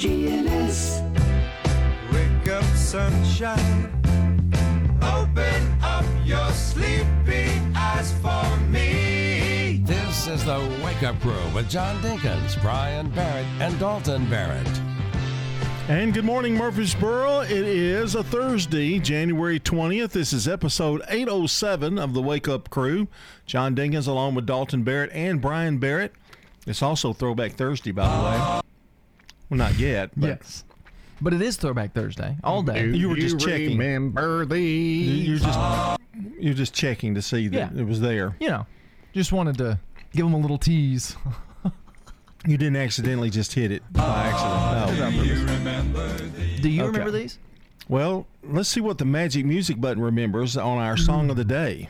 WGNS. Wake up, sunshine. Open up your sleepy eyes for me. This is the Wake Up Crew with John Dinkins, Brian Barrett, and Dalton Barrett. And good morning, Murfreesboro. It is a Thursday, January 20th. This is episode 807 of the Wake Up Crew. John Dinkins along with Dalton Barrett and Brian Barrett. It's also Throwback Thursday, by the way. Well, not yet. But Yes. But it is Throwback Thursday all day. You were just checking. Remember these? You're just you're just checking to see that Yeah. it was there. You know, just wanted to give them a little tease. You didn't accidentally just hit it by accident. No. Do you Okay. remember these? Well, let's see what the magic music button remembers on our song mm-hmm. of the day.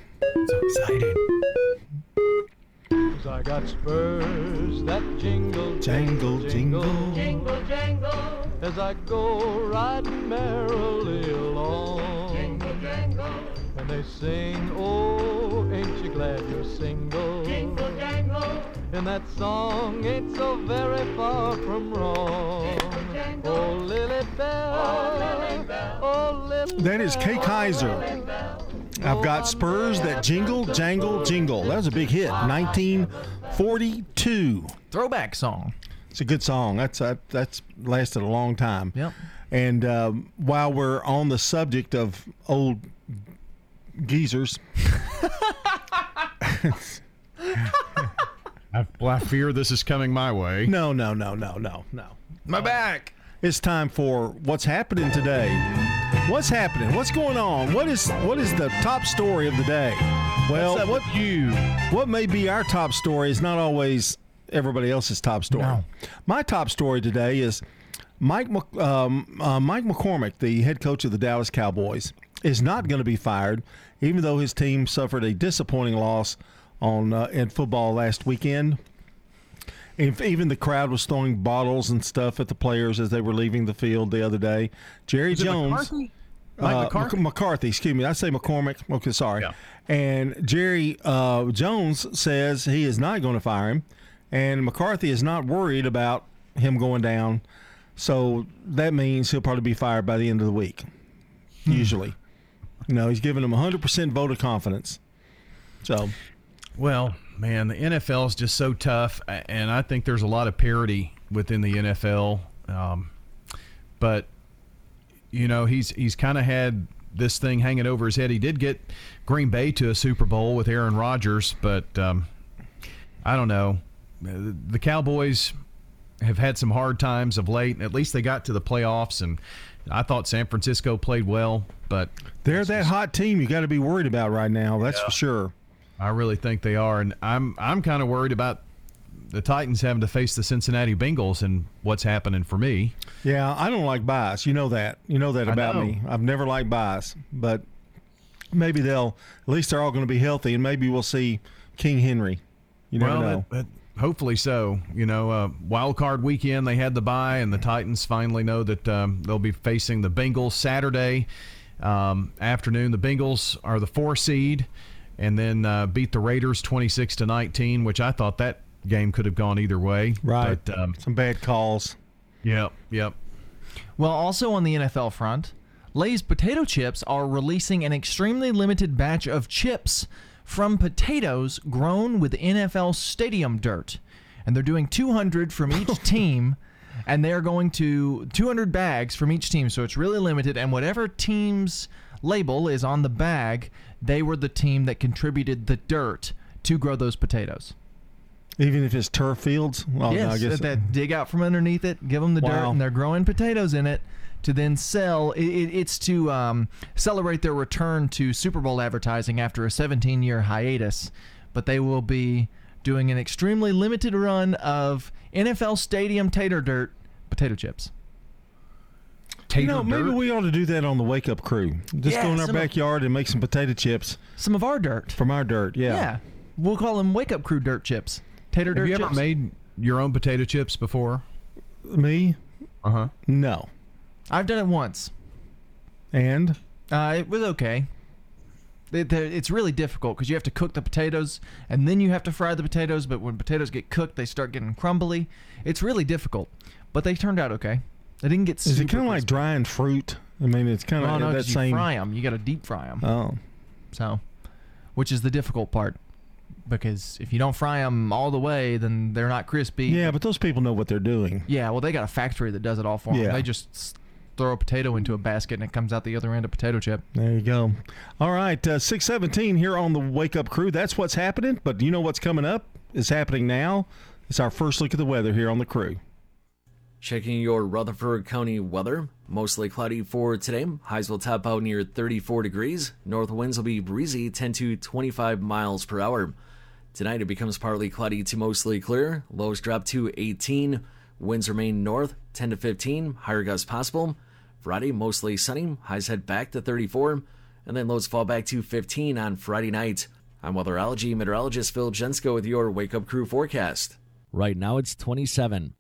Cause I got spurs that jingle, Jangle, jingle. jingle, jangle, as I go riding merrily along. Jingle, jangle, and they sing, oh, ain't you glad you're single? Jingle, jangle, and that song ain't so very far from wrong. Oh, Lily Bell, oh, Lily Bell, oh, Lily Bell. That is Kay Kyser. I've got Spurs that jingle, jangle, jingle. That was a big hit. 1942. Throwback song. It's a good song. That's that, that's lasted a long time. Yep. And um, while we're on the subject of old geezers, I, well, I fear this is coming my way. no, no, no, no, no, no. My back. It's time for what's happening today. What's happening? What's going on? What is what is the top story of the day? Well, what you? what may be our top story is not always everybody else's top story. No. My top story today is Mike um, uh, Mike McCormick, the head coach of the Dallas Cowboys, is not going to be fired, even though his team suffered a disappointing loss on uh, in football last weekend. If even the crowd was throwing bottles and stuff at the players as they were leaving the field the other day. Jerry Jones. McCarthy? Mike Uh, McCarthy? Mc- McCarthy, excuse me. I say McCormick. Okay, sorry. Yeah. And Jerry uh, Jones says he is not going to fire him, and McCarthy is not worried about him going down. So that means he'll probably be fired by the end of the week. Hmm. Usually, you know, he's giving him 100% vote of confidence. So Well, man, the NFL is just so tough, and I think there's a lot of parity within the NFL. Um, but you know, he's he's kind of had this thing hanging over his head. He did get Green Bay to a Super Bowl with Aaron Rodgers, but um, I don't know. The Cowboys have had some hard times of late. At least they got to the playoffs, and I thought San Francisco played well, but they're that hot team you got to be worried about right now. That's for sure. I really think they are, and I'm I'm kind of worried about the Titans having to face the Cincinnati Bengals and what's happening for me. Yeah, I don't like bias. You know that. You know that about know. me. I've never liked bias, but maybe they'll. At least they're all going to be healthy, and maybe we'll see King Henry. You never well, know. that- that- hopefully so. You know, uh, wild card weekend they had the bye, and the Titans finally know that um, they'll be facing the Bengals Saturday um, afternoon. The Bengals are the four seed, and then uh, beat the Raiders twenty six to nineteen, which I thought that game could have gone either way. right. But, um, Some bad calls. yep. Yep. Well, also on the NFL front, Lay's potato chips are releasing an extremely limited batch of chips from potatoes grown with NFL stadium dirt. And they're doing 200 from each team, and they're going to 200 bags from each team. So it's really limited, and whatever team's label is on the bag, they were the team that contributed the dirt to grow those potatoes. Even if it's turf fields. Well, yes, I guess that, that dig out from underneath it, give them the dirt, and they're growing potatoes in it to then sell. It, it, it's to um, celebrate their return to Super Bowl advertising after a 17-year hiatus. But they will be doing an extremely limited run of NFL Stadium tater dirt potato chips. you know, maybe we ought to do that on the Wake Up Crew. Just Yeah, go in our some of- backyard and make some potato chips Some of our dirt. from our dirt. Yeah. Yeah, we'll call them Wake Up Crew dirt chips. Tater Have dirt you ever made your own potato chips before? Me? Uh huh. No. I've done it once. And Uh, it was okay. It, it's really difficult because you have to cook the potatoes and then you have to fry the potatoes. But when potatoes get cooked, they start getting crumbly. It's really difficult, but they turned out okay. They didn't get. Is it kind of like drying fruit? I mean, it's kind of Oh no, that 'cause you same. fry them. You got to deep fry them. Oh, So, which is the difficult part, because if you don't fry them all the way, then they're not crispy. yeah, but those people know what they're doing. Yeah, well, they got a factory that does it all for them. Yeah. They just throw a potato into a basket and it comes out the other end a potato chip. There you go. All right, uh, six seventeen here on the Wake Up Crew. That's what's happening. But you know what's coming up? It's happening now. It's our first look at the weather here on the Crew. Checking your Rutherford County weather. Mostly cloudy for today. Highs will top out near 34 degrees. North winds will be breezy 10 to 25 miles per hour. Tonight it becomes partly cloudy to mostly clear. Lows drop to 18. Winds remain north 10 to 15. Higher gusts possible. Friday mostly sunny. Highs head back to 34. And then lows fall back to 15 on Friday night. I'm weatherology meteorologist Phil Jensko with your Wake Up Crew forecast. Right now it's 27.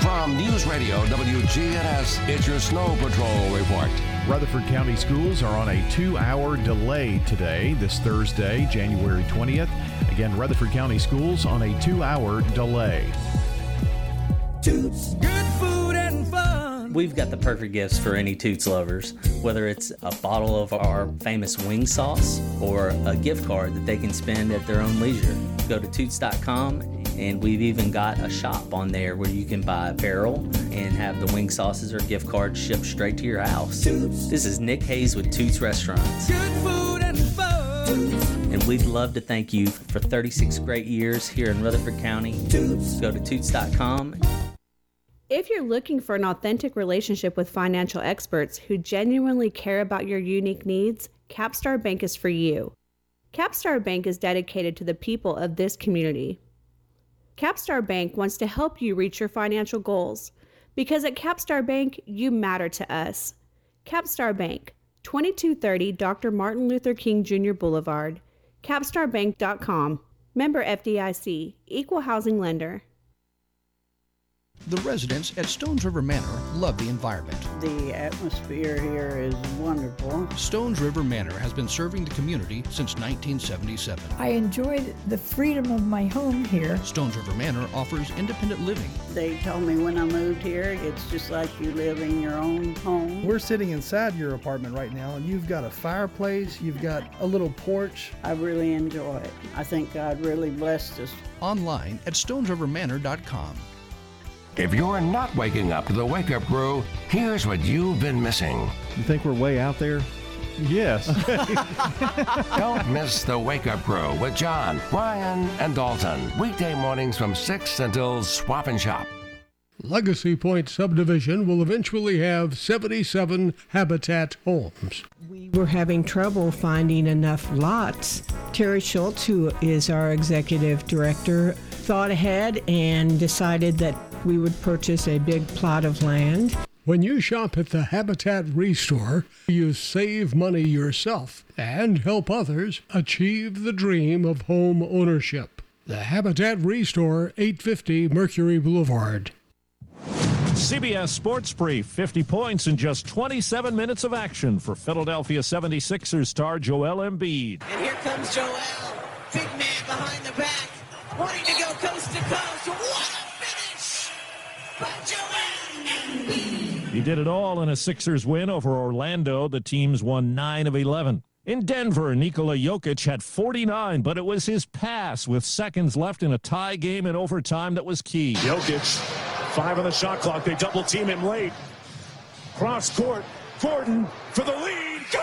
From News Radio WGNS, it's your Snow Patrol report. Rutherford County schools are on a two hour delay today, this Thursday, January 20th. Again, Rutherford County schools on a two hour delay. Toots, good food and fun. We've got the perfect gifts for any Toots lovers, whether it's a bottle of our famous wing sauce or a gift card that they can spend at their own leisure. Go to Toots.com and we've even got a shop on there where you can buy apparel and have the wing sauces or gift cards shipped straight to your house. This is Nick Hayes with Toots Restaurants. Good food and fun. And we'd love to thank you for 36 great years here in Rutherford County. Go to Toots.com If you're looking for an authentic relationship with financial experts who genuinely care about your unique needs, Capstar Bank is for you. Capstar Bank is dedicated to the people of this community. Capstar Bank wants to help you reach your financial goals because at Capstar Bank, you matter to us. Capstar Bank, 2230 Dr. Martin Luther King Jr. Boulevard, capstarbank.com. Member FDIC, Equal Housing Lender. The residents at Stones River Manor love the environment. The atmosphere here is wonderful. Stones River Manor has been serving the community since 1977. I enjoyed the freedom of my home here. Stones River Manor offers independent living. They told me when I moved here, it's just like you live in your own home. We're sitting inside your apartment right now, and you've got a fireplace, you've got a little porch. I really enjoy it. I think God really blessed us. Online at stonesrivermanor.com. If you're not waking up to the Wake Up Crew, here's what you've been missing. You think we're way out there? Yes. Don't miss the Wake Up Crew with John, Brian, and Dalton. Weekday mornings from 6 until Swap and Shop. Legacy Point subdivision will eventually have 77 habitat homes. We were having trouble finding enough lots. Terry Schultz, who is our executive director, thought ahead and decided that we would purchase a big plot of land. When you shop at the Habitat Restore, you save money yourself and help others achieve the dream of home ownership. The Habitat Restore, 850 Mercury Boulevard. CBS Sports Brief 50 points in just 27 minutes of action for Philadelphia 76ers star Joel Embiid. And here comes Joel. Big man behind the back. Wanting to go coast to coast. What He did it all in a Sixers win over Orlando. The teams won 9 of 11. In Denver, Nikola Jokic had 49, but it was his pass with seconds left in a tie game in overtime that was key. Jokic, five on the shot clock. They double team him late. Cross court. Gordon for the lead. Go!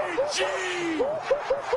AG!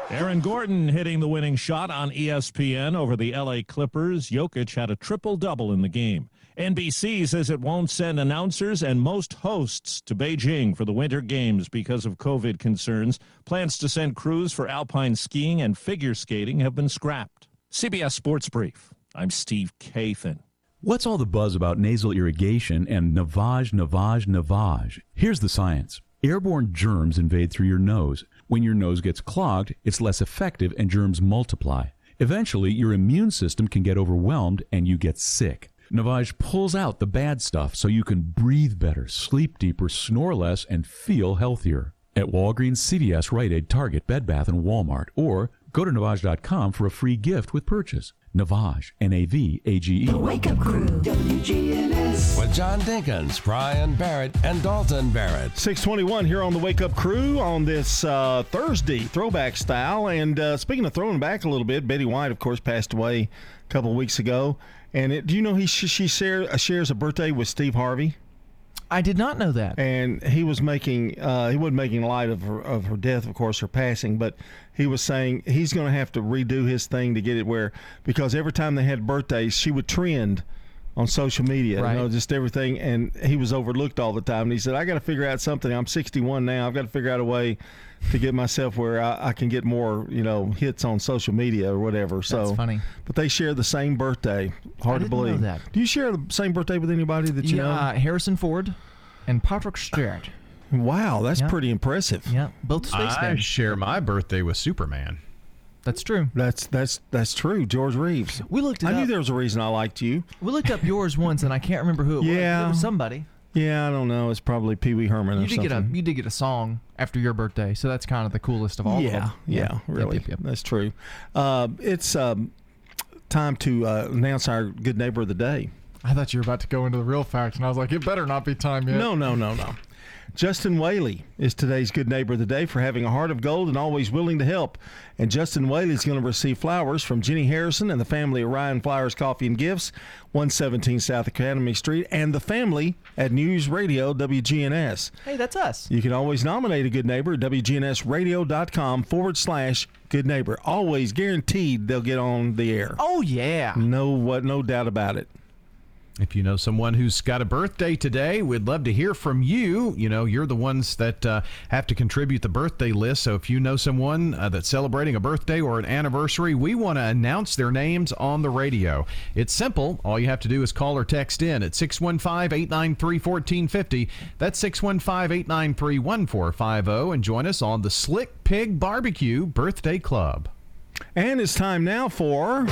Aaron Gordon hitting the winning shot on ESPN over the LA Clippers. Jokic had a triple double in the game. NBC says it won't send announcers and most hosts to Beijing for the Winter Games because of COVID concerns. Plans to send crews for alpine skiing and figure skating have been scrapped. CBS Sports Brief. I'm Steve Kathan. What's all the buzz about nasal irrigation and navage, navage, navage? Here's the science. Airborne germs invade through your nose. When your nose gets clogged, it's less effective and germs multiply. Eventually, your immune system can get overwhelmed and you get sick. Navage pulls out the bad stuff so you can breathe better, sleep deeper, snore less, and feel healthier. At Walgreens, CVS, Rite Aid, Target, Bed Bath, and Walmart, or go to Navage.com for a free gift with purchase. Navage, N A V A G E. The Wake Up Crew, WGNS. With with John Dinkins, Brian Barrett, and Dalton Barrett. 621 here on the Wake Up Crew on this uh, Thursday, throwback style. And uh, speaking of throwing back a little bit, Betty White, of course, passed away a couple of weeks ago. And it, do you know he she share, uh, shares a birthday with Steve Harvey? I did not know that. And he was making uh, he wasn't making light of her of her death, of course, her passing, but he was saying he's going to have to redo his thing to get it where because every time they had birthdays, she would trend on social media, Right. you know, just everything, and he was overlooked all the time. And he said, "I got to figure out something. I'm 61 now. I've got to figure out a way to get myself where I, I can get more, you know, hits on social media or whatever." So That's funny. But they share the same birthday. Hard to didn't know believe. that. Do you share the same birthday with anybody that you yeah, know? uh, Harrison Ford and Patrick Stewart. Wow, that's Yeah. pretty impressive. Yeah, both I spacemen. share my birthday with Superman. That's true. That's that's that's true. George Reeves. We looked I knew there was a reason I liked you. We looked up yours once, and I can't remember who it was. Yeah. It was somebody. Yeah, I don't know. It's probably Pee Wee Herman or You did something. get a you did get a song after your birthday, so that's kind of the coolest of all of yeah, them. yeah, Yep, really. yep, yep. That's true. Uh, it's um, time to uh, announce our good neighbor of the day. I thought you were about to go into the real facts, and I was like, it better not be time yet. No, no, no, no. Justin Whaley is today's good neighbor of the day for having a heart of gold and always willing to help. And Justin Whaley is going to receive flowers from Jenny Harrison and the family at Ryan Flowers Coffee and Gifts, 117 South Academy Street, and the family at News Radio WGNS. Hey, that's us. You can always nominate a good neighbor at WGNSradio.com forward slash good neighbor. Always guaranteed they'll get on the air. Oh yeah. No what no doubt about it. If you know someone who's got a birthday today, we'd love to hear from you. You know, you're the ones that uh, have to contribute the birthday list. So if you know someone uh, that's celebrating a birthday or an anniversary, we want to announce their names on the radio. It's simple. All you have to do is call or text in at 615 893 1450. That's 615 893 1450 and join us on the Slick Pig Barbecue Birthday Club. And it's time now for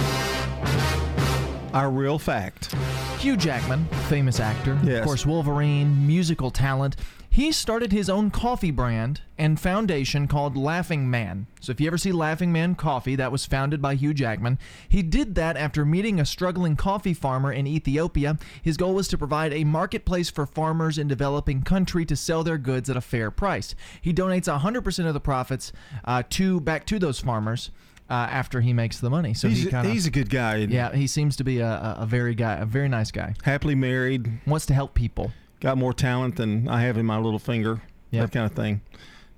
our real fact. Hugh Jackman, famous actor, Yes. of course, Wolverine, musical talent. He started his own coffee brand and foundation called Laughing Man. So if you ever see Laughing Man Coffee, that was founded by Hugh Jackman. He did that after meeting a struggling coffee farmer in Ethiopia. His goal was to provide a marketplace for farmers in developing country to sell their goods at a fair price. He donates 100% of the profits uh, to back to those farmers. Uh, after he makes the money, so he's, he kind of he's a good guy. yeah, he seems to be a, a, very guy, a very nice guy. Happily married. Wants to help people. Got more talent than I have in my little finger. Yeah. That kind of thing.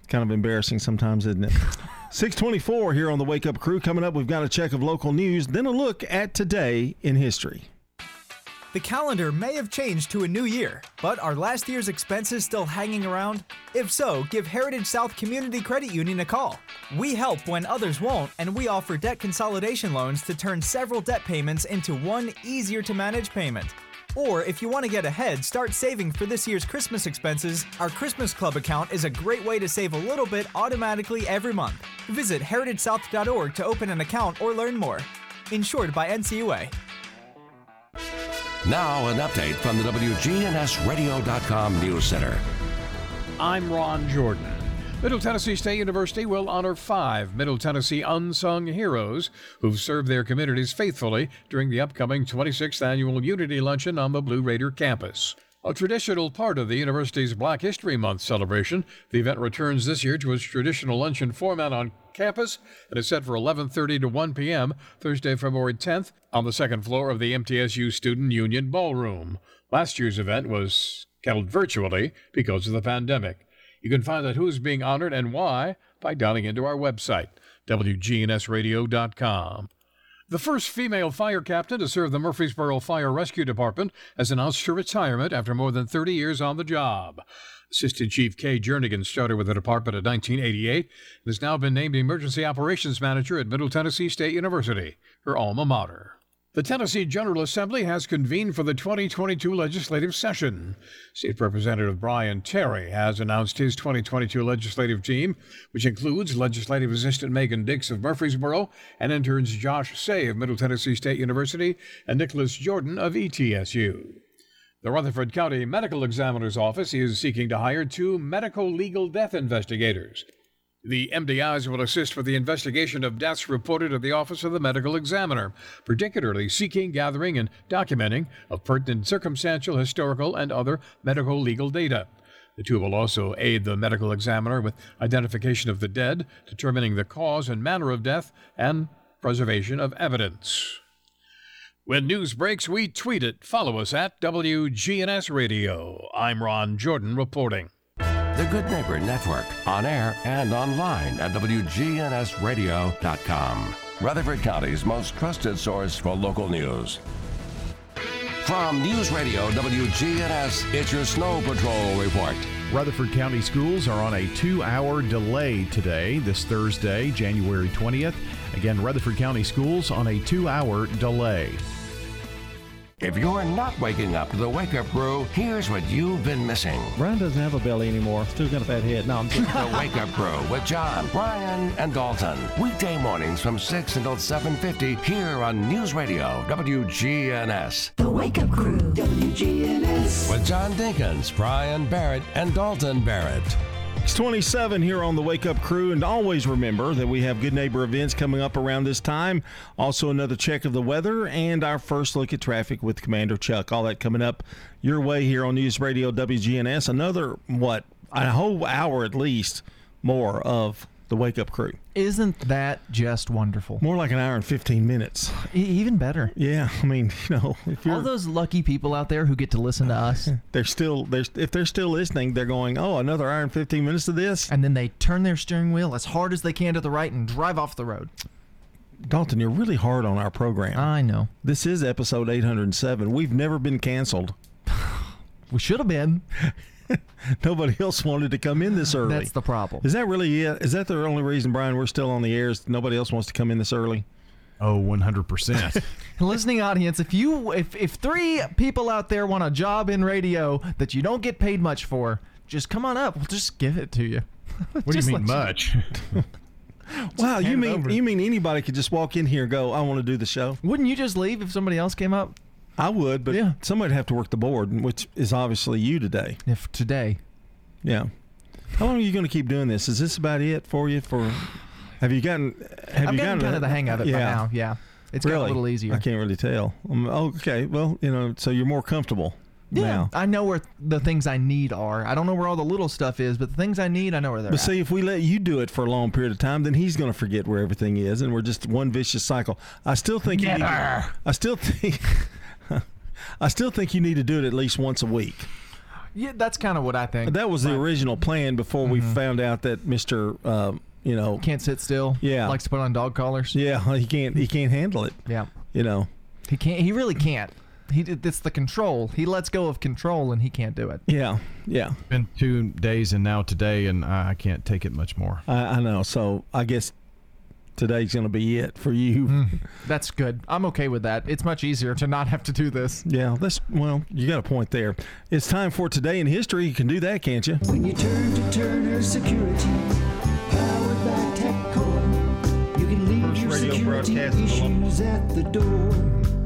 Kind of embarrassing sometimes, isn't it? 624 here on the Wake Up Crew. Coming up, we've got a check of local news, then a look at today in history. The calendar may have changed to a new year, but are last year's expenses still hanging around? If so, give Heritage South Community Credit Union a call. We help when others won't, and we offer debt consolidation loans to turn several debt payments into one easier to manage payment. Or if you want to get ahead, start saving for this year's Christmas expenses. Our Christmas Club account is a great way to save a little bit automatically every month. Visit heritagesouth.org to open an account or learn more. Insured by NCUA. Now, an update from the WGNSradio.com News Center. I'm Ron Jordan. Middle Tennessee State University will honor five Middle Tennessee unsung heroes who've served their communities faithfully during the upcoming 26th annual Unity Luncheon on the Blue Raider campus. A traditional part of the university's Black History Month celebration, the event returns this year to its traditional luncheon format on campus and is set for 11:30 to 1 p.m. Thursday, February 10th on the second floor of the MTSU Student Union Ballroom. Last year's event was held virtually because of the pandemic. You can find out who's being honored and why by dialing into our website, WGNSradio.com. The first female fire captain to serve the Murfreesboro Fire Rescue Department has announced her retirement after more than 30 years on the job. Assistant Chief Kay Jernigan started with the department in 1988 and has now been named Emergency Operations Manager at Middle Tennessee State University, her alma mater. The Tennessee General Assembly has convened for the 2022 legislative session. State Representative Bryan Terry has announced his 2022 legislative team, which includes Legislative Assistant Megan Dix of Murfreesboro and interns Josh Say of Middle Tennessee State University and Nicholas Jordan of ETSU. The Rutherford County Medical Examiner's Office is seeking to hire two medical legal death investigators. The MDIs will assist with the investigation of deaths reported at the Office of the Medical Examiner, particularly seeking, gathering, and documenting of pertinent circumstantial, historical, and other medical legal data. The two will also aid the medical examiner with identification of the dead, determining the cause and manner of death, and preservation of evidence. When news breaks, we tweet it. Follow us at WGNS Radio. I'm Ron Jordan reporting. The Good Neighbor Network, on air and online at WGNSradio.com. Rutherford County's most trusted source for local news. From News Radio WGNS, it's your Snow Patrol report. Rutherford County schools are on a two hour delay today, this Thursday, January 20th. Again, Rutherford County schools on a two hour delay. If you're not waking up to the wake up crew, here's what you've been missing. Brian doesn't have a belly anymore. Still got a fat head. No, I'm just. the Wake Up Crew with John, Brian, and Dalton. Weekday mornings from 6 until 7.50 here on News Radio WGNS. The Wake Up Crew, WGNS. With John Dinkins, Brian Barrett, and Dalton Barrett. It's 27 here on the Wake Up Crew, and always remember that we have good neighbor events coming up around this time. Also, another check of the weather and our first look at traffic with Commander Chuck. All that coming up your way here on News Radio WGNS. Another, what, a whole hour at least more of the Wake Up Crew. Isn't that just wonderful? More like an hour and 15 minutes. E- even better. Yeah, I mean, you know, if you're All those lucky people out there who get to listen to us, they're still they're, if they're still listening, they're going, "Oh, another hour and 15 minutes of this." and then they turn their steering wheel as hard as they can to the right and drive off the road. Dalton, you're really hard on our program. I know. This is episode 807. We've never been canceled. We should have been. Nobody else wanted to come in this early. That's the problem. Is that really it? Is that the only reason, Brian, we're still on the air? Is nobody else wants to come in this early? Oh, 100%. Listening audience, if you if if three people out there want a job in radio that you don't get paid much for, just come on up. We'll just give it to you. what do you mean let much? Wow, you mean you mean anybody could just walk in here and go, "I want to do the show"? Wouldn't you just leave if somebody else came up? I would, but Yeah. somebody'd have to work the board, which is obviously you today. If today, Yeah. How long are you going to keep doing this? Is this about it for you? For have you gotten? Have I'm you gotten kind of the hang of it yeah. by now. Yeah, it's really? a little easier. I can't really tell. Um, oh, okay. Well, you know, so you're more comfortable Yeah, now. I know where the things I need are. I don't know where all the little stuff is, but the things I need, I know where they're But at. see, if we let you do it for a long period of time, then he's going to forget where everything is, and we're just one vicious cycle. I still think you need. I still think. I still think you need to do it at least once a week. yeah, that's kind of what I think. That was the original plan before we found out that Mister, um, you know, Can't sit still. Yeah. likes to put on dog collars. yeah, he can't. He can't handle it. Yeah, You know. he can't. He really can't. He it's the control. He lets go of control, and he can't do it. Yeah. Yeah. Been two days and now today, and I I can't take it much more. I, I know. So I guess today's going to be it for you. Hmm. That's good. I'm okay with that. It's much easier to not have to do this. Yeah, that's well. You got a point there. It's time for today in history. You can do that, can't you? When you turn to Turner Security, powered by TechCore, you can leave First your radio security broadcast issues at the door.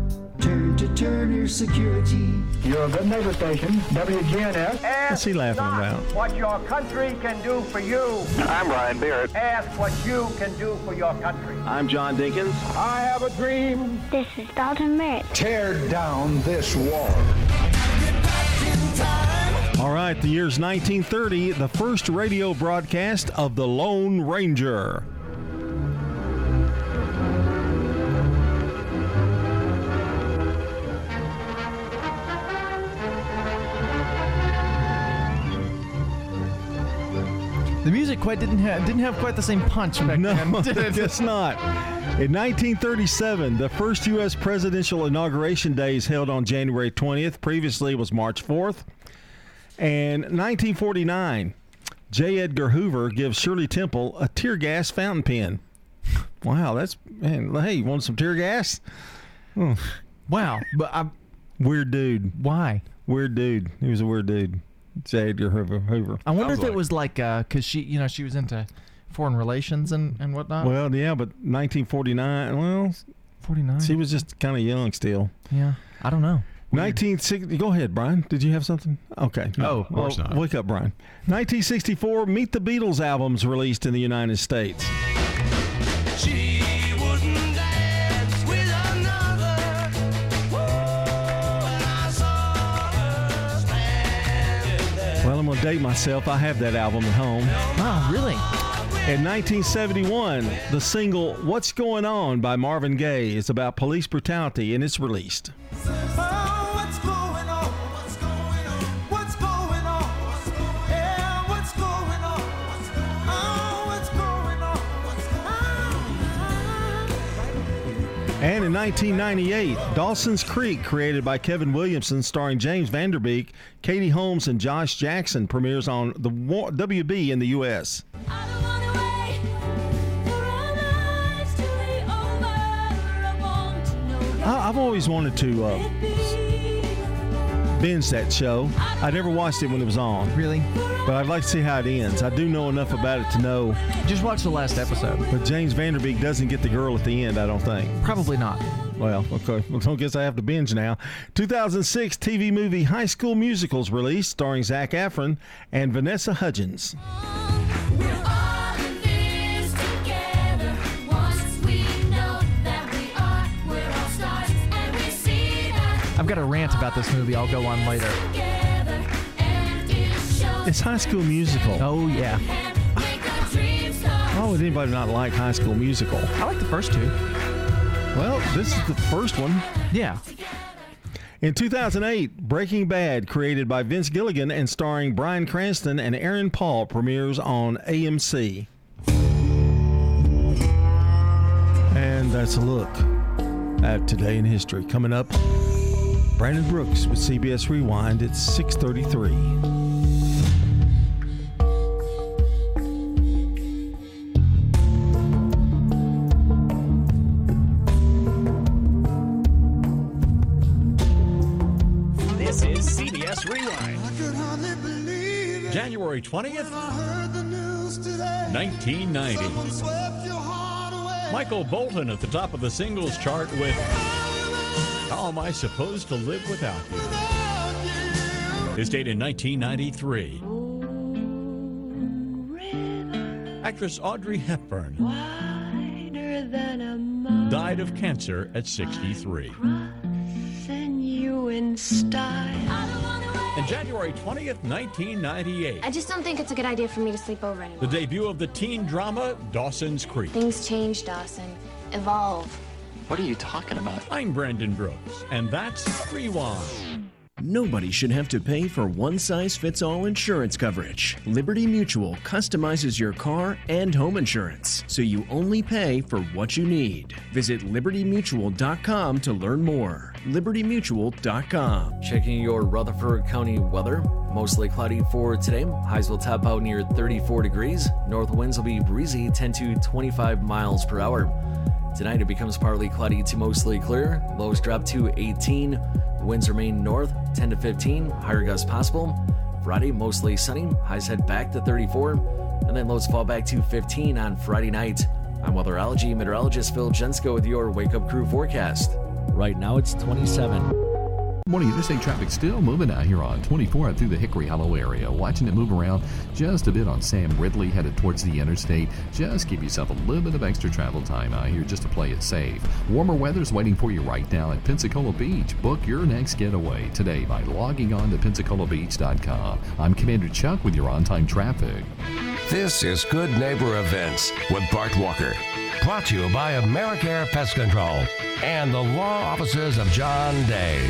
Turn to Turner Security. You're a good neighbor station, WGNS. What's he laughing about? What your country can do for you. I'm Ryan Barrett. Ask what you can do for your country. I'm John Dinkins. I have a dream. This is Dalton Merritt. Tear down this wall. All right, the year's 1930, the first radio broadcast of the Lone Ranger. The music quite didn't have didn't have quite the same punch back No, then, did I it? guess not. In 1937, the first U.S. presidential inauguration day is held on January 20th. Previously, it was March 4th. And 1949, J. Edgar Hoover gives Shirley Temple a tear gas fountain pen. Wow, that's man. Hey, you want some tear gas? Hmm. Wow, but I Weird dude. why? Weird dude. He was a weird dude. J. Edgar Hoover. Hoover. I wonder Sounds if it like- was like uh, because she you know she was into foreign relations and and whatnot. Well, yeah, but 1949. Well, Forty nine. she was just kind of young still. Yeah, I don't know. 1960. Go ahead, Brian. Did you have something? Okay. Oh, of course Well, not. Wake up, Brian. 1964. Meet the Beatles albums released in the United States. She going to date myself. I have that album at home. Oh, really? In 1971, the single "What's Going On" by Marvin Gaye is about police brutality, and it's released. And in 1998, Dawson's Creek, created by Kevin Williamson, starring James Van Der Beek, Katie Holmes, and Josh Jackson, premieres on the WB in the U.S. I- I've always wanted to uh, binge that show. I never watched it when it was on. Really? But I'd like to see how it ends. I do know enough about it to know. Just watch the last episode. But James Van Der Beek doesn't get the girl at the end, I don't think. Probably not. Well, okay. Well, I guess I have to binge now. 2006 TV movie High School Musicals released, starring Zac Efron and Vanessa Hudgens. I've got a rant about this movie I'll go on later. It's High School Musical. Oh, yeah. Why would anybody not like High School Musical? I like the first two. Well, this is the first one. Yeah. In 2008, Breaking Bad, created by Vince Gilligan and starring Bryan Cranston and Aaron Paul, premieres on AMC. And that's a look at today in history. Coming up, Brandon Brooks with CBS Rewind at 633. This is CBS Rewind. January 20th, 1990. Michael Bolton at the top of the singles chart with How Am I Supposed to Live Without You? His date in 1993. Actress Audrey Hepburn died of cancer at 63. you in January 20th, 1998. I just don't think it's a good idea for me to sleep over anymore. The debut of the teen drama Dawson's Creek. Things change, Dawson. Evolve. What are you talking about? I'm Brandon Brooks, and that's Rewind. Nobody should have to pay for one size fits all insurance coverage. Liberty Mutual customizes your car and home insurance, so you only pay for what you need. Visit libertymutual.com to learn more. libertymutual.com. Checking your Rutherford County weather. Mostly cloudy for today. Highs will top out near 34 degrees. North winds will be breezy 10 to 25 miles per hour. Tonight it becomes partly cloudy to mostly clear. Lows drop to 18. Winds remain north 10 to 15. Higher gusts possible. Friday mostly sunny. Highs head back to 34. And then lows fall back to 15 on Friday night. I'm weatherology meteorologist Phil Jensko with your Wake Up Crew forecast. Right now it's 27. Morning, this ain't traffic still moving out here on 24 through the Hickory Hollow area. Watching it move around just a bit on Sam Ridley headed towards the interstate. Just give yourself a little bit of extra travel time out here just to play it safe. Warmer weather's waiting for you right now at Pensacola Beach. Book your next getaway today by logging on to PensacolaBeach.com. I'm Commander Chuck with your on time traffic. This is Good Neighbor Events with Bart Walker. Brought to you by Americare Pest Control and the law offices of John Day.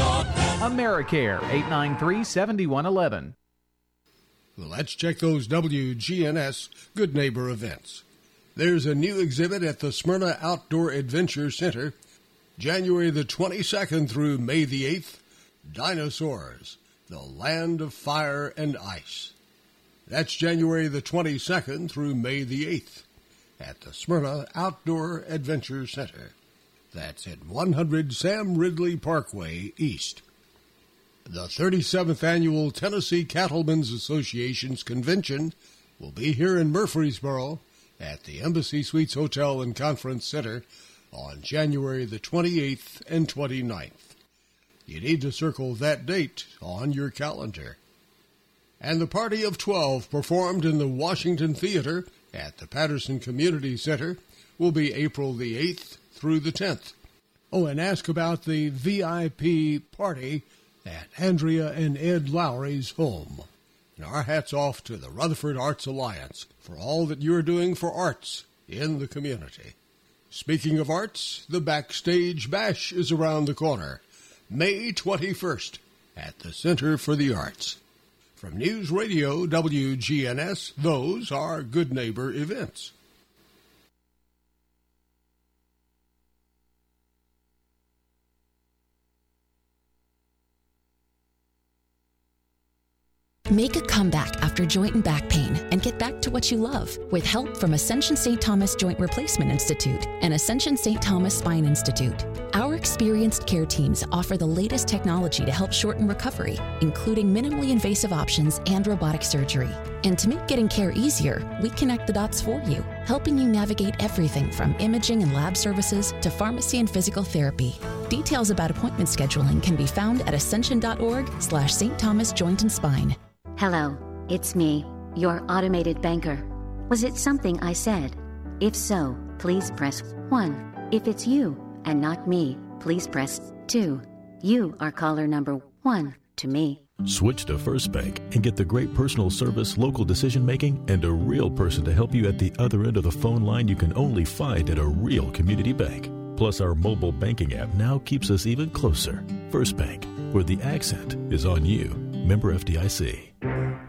Americare, 893 7111. Let's check those WGNS Good Neighbor events. There's a new exhibit at the Smyrna Outdoor Adventure Center, January the 22nd through May the 8th. Dinosaurs. the land of fire and ice. That's January the 22nd through May the 8th at the Smyrna Outdoor Adventure Center. That's at 100 Sam Ridley Parkway East. The 37th Annual Tennessee Cattlemen's Association's convention will be here in Murfreesboro at the Embassy Suites Hotel and Conference Center on January the 28th and 29th. You need to circle that date on your calendar. And the Party of 12 performed in the Washington Theater at the Patterson Community Center will be April the 8th through the 10th. Oh, and ask about the VIP party at Andrea and Ed Lowry's home. And our hats off to the Rutherford Arts Alliance for all that you're doing for arts in the community. Speaking of arts, the Backstage Bash is around the corner, May 21st at the Center for the Arts. From News Radio WGNS, those are Good Neighbor events. Make a comeback after joint and back pain and get back to what you love with help from Ascension St. Thomas Joint Replacement Institute and Ascension St. Thomas Spine Institute. Our experienced care teams offer the latest technology to help shorten recovery, including minimally invasive options and robotic surgery. And to make getting care easier, we connect the dots for you, helping you navigate everything from imaging and lab services to pharmacy and physical therapy. Details about appointment scheduling can be found at ascension.org slash St. Thomas Joint and Spine. Hello, it's me, your automated banker. Was it something I said? If so, please press 1. If it's you and not me, please press 2. You are caller number 1 to me. Switch to First Bank and get the great personal service, local decision making, and a real person to help you at the other end of the phone line you can only find at a real community bank. Plus, our mobile banking app now keeps us even closer. First Bank, where the accent is on you. Member FDIC.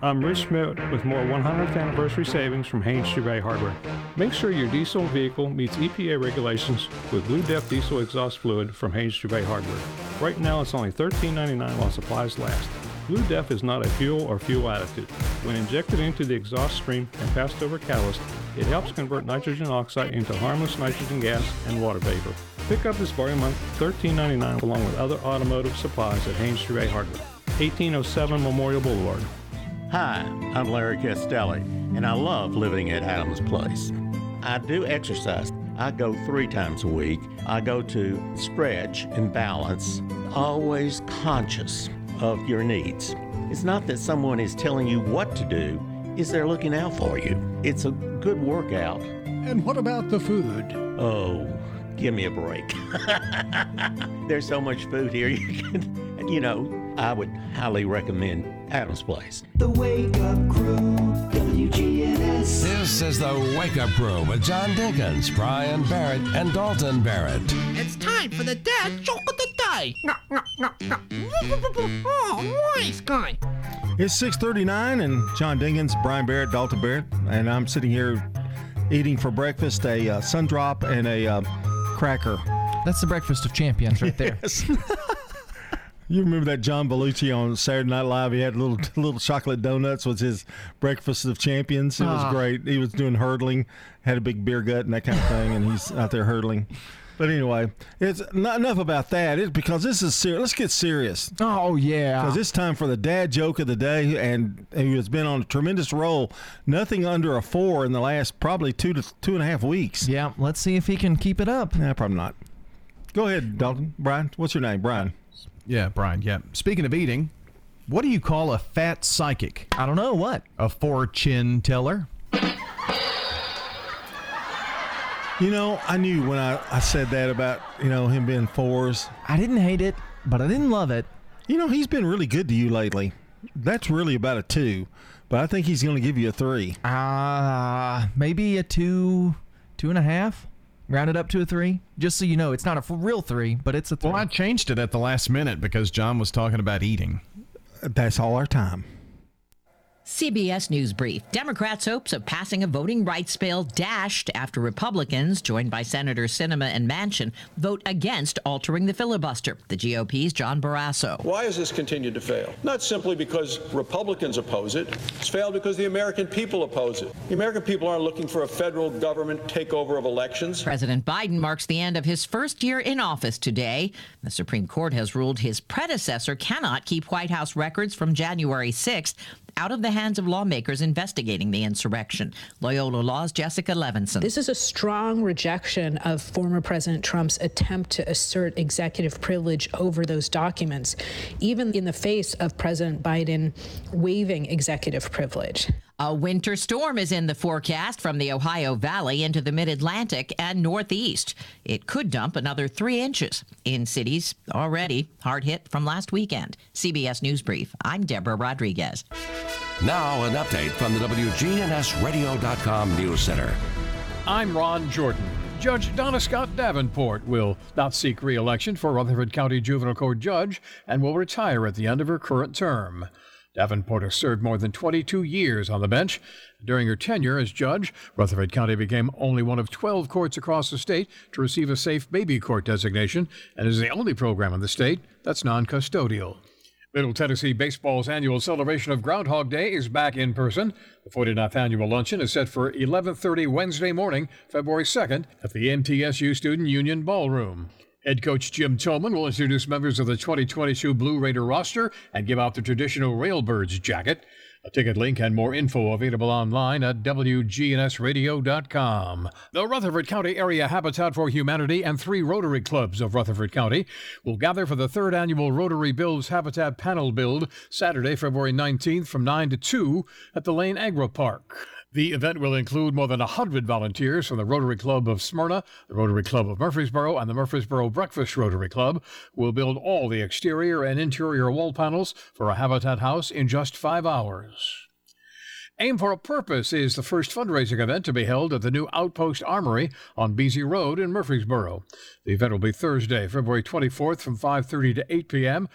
I'm Rich Schmidt with more 100th anniversary savings from Haynes Chevrolet Hardware. Make sure your diesel vehicle meets EPA regulations with Blue Def Diesel Exhaust Fluid from Haynes Chevrolet Hardware. Right now it's only $13.99 while supplies last. Blue Def is not a fuel or fuel additive. When injected into the exhaust stream and passed over catalyst, it helps convert nitrogen oxide into harmless nitrogen gas and water vapor. Pick up this bargain month $13.99 along with other automotive supplies at Haynes Chevrolet Hardware, 1807 Memorial Boulevard. Hi, I'm Larry Castelli, and I love living at Adams Place. I do exercise. I go three times a week. I go to stretch and balance, always conscious of your needs. It's not that someone is telling you what to do, is they're looking out for you. It's a good workout. And what about the food? Oh, give me a break. There's so much food here. You can, you know, I would highly recommend Adam's Place. The Wake Up Crew, WGNS. This is the Wake Up Crew with John Dinkins, Brian Barrett, and Dalton Barrett. It's time for the dad joke of the day. No, no, no, no. Oh, nice guy. It's 6:39, and John Dinkins, Brian Barrett, Dalton Barrett, and I'm sitting here eating for breakfast a uh, sun drop and a uh, cracker. That's the breakfast of champions right there. You remember that John Belushi on Saturday Night Live? He had little little chocolate donuts was his breakfast of champions. It was Ah. great. He was doing hurdling, had a big beer gut and that kind of thing, and he's out there hurdling. But anyway, it's not enough about that. It's because this is serious. Let's get serious. Oh yeah, because it's time for the dad joke of the day, and who has been on a tremendous roll. Nothing under a four in the last probably two to two and a half weeks. Yeah, let's see if he can keep it up. Yeah, probably not. Go ahead, Dalton. Brian, what's your name? Brian. Yeah, Brian. Yeah. Speaking of eating, what do you call a fat psychic? I don't know. What? A fortune teller. You know, I knew when I, I said that about, you know, him being fours. I didn't hate it, but I didn't love it. You know, he's been really good to you lately. That's really about a two, but I think he's going to give you a three. Uh, maybe a two, two and a half. Round it up to a three. Just so you know, it's not a f- real three, but it's a three. Well, I changed it at the last minute because John was talking about eating. That's all our time. CBS News Brief. Democrats' hopes of passing a voting rights bill dashed after Republicans, joined by Senators Sinema and Manchin, vote against altering the filibuster. The GOP's John Barrasso. Why has this continued to fail? Not simply because Republicans oppose it. It's failed because the American people oppose it. The American people aren't looking for a federal government takeover of elections. President Biden marks the end of his first year in office today. The Supreme Court has ruled his predecessor cannot keep White House records from January 6th out of the hands of lawmakers investigating the insurrection. Loyola Law's Jessica Levinson. This is a strong rejection of former President Trump's attempt to assert executive privilege over those documents, even in the face of President Biden waiving executive privilege. A winter storm is in the forecast from the Ohio Valley into the mid Atlantic and Northeast. It could dump another three inches in cities already hard hit from last weekend. CBS News Brief. I'm Deborah Rodriguez. Now, an update from the WGNSradio.com News Center. I'm Ron Jordan. Judge Donna Scott Davenport will not seek re election for Rutherford County Juvenile Court Judge and will retire at the end of her current term. Davenport has served more than 22 years on the bench. During her tenure as judge, Rutherford County became only one of 12 courts across the state to receive a safe baby court designation and is the only program in the state that's non custodial. Middle Tennessee Baseball's annual celebration of Groundhog Day is back in person. The 49th annual luncheon is set for 11:30 Wednesday morning, February 2nd, at the MTSU Student Union Ballroom. Head coach Jim Toman will introduce members of the 2022 Blue Raider roster and give out the traditional Railbirds jacket. A ticket link and more info available online at WGNSradio.com. The Rutherford County Area Habitat for Humanity and three Rotary Clubs of Rutherford County will gather for the third annual Rotary Builds Habitat Panel Build Saturday, February 19th from 9 to 2 at the Lane Agri Park. The event will include more than 100 volunteers from the Rotary Club of Smyrna, the Rotary Club of Murfreesboro, and the Murfreesboro Breakfast Rotary Club. will build all the exterior and interior wall panels for a Habitat house in just five hours. Aim for a Purpose is the first fundraising event to be held at the new Outpost Armory on Beasie Road in Murfreesboro. The event will be Thursday, February 24th from 5:30 to 8 p.m.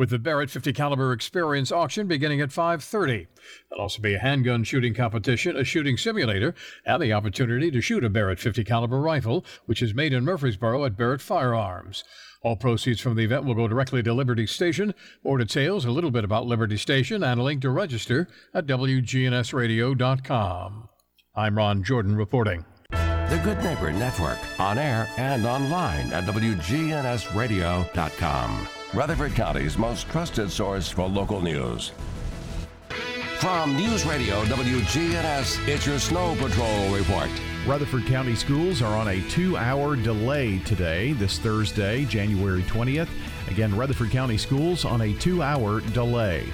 with the Barrett 50 caliber experience auction beginning at 5:30. There'll also be a handgun shooting competition, a shooting simulator, and the opportunity to shoot a Barrett 50 caliber rifle, which is made in Murfreesboro at Barrett Firearms. All proceeds from the event will go directly to Liberty Station. More details, a little bit about Liberty Station, and a link to register at WGNSradio.com. I'm Ron Jordan reporting. The Good Neighbor Network, on air and online at WGNSradio.com. Rutherford County's most trusted source for local news. From News Radio WGNS, it's your Snow Patrol report. Rutherford County schools are on a two hour delay today, this Thursday, January 20th. Again, Rutherford County schools on a two hour delay.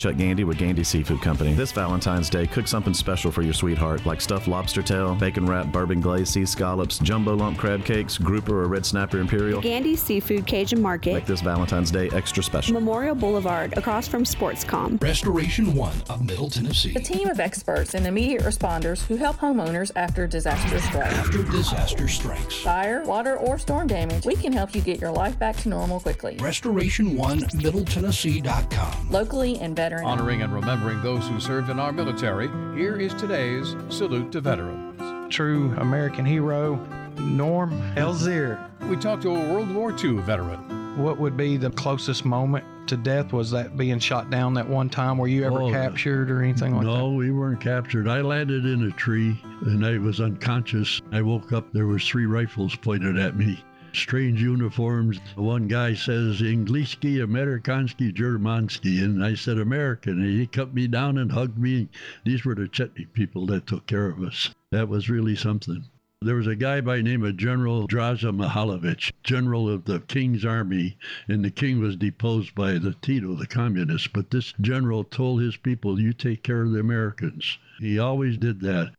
Chuck Gandy with Gandy Seafood Company. This Valentine's Day, cook something special for your sweetheart, like stuffed lobster tail, bacon wrapped bourbon glazed sea scallops, jumbo lump crab cakes, grouper or red snapper imperial. Gandy Seafood Cajun Market. Make this Valentine's Day extra special. Memorial Boulevard, across from Sportscom. Restoration One of Middle Tennessee. A team of experts and immediate responders who help homeowners after disaster strikes. After disaster strikes. Fire, water, or storm damage, we can help you get your life back to normal quickly. Restoration One MiddleTennessee.com. Locally and veteran. Honoring and remembering those who served in our military, here is today's Salute to Veterans. True American hero, Norm Elzier. We talked to a World War II veteran. What would be the closest moment to death? Was that being shot down that one time? Were you ever Oh, captured or anything like that? No, we weren't captured. I landed in a tree and I was unconscious. I woke up, there was three rifles pointed at me. Strange uniforms. One guy says Engliski, Amerikanski, Germanski, and I said American. And he cut me down and hugged me. These were the Chetnik people that took care of us. That was really something. There was a guy by name of General Draza Mihailovich, general of the King's Army, and the king was deposed by the Tito, the communists. But this general told his people, You take care of the Americans. He always did that.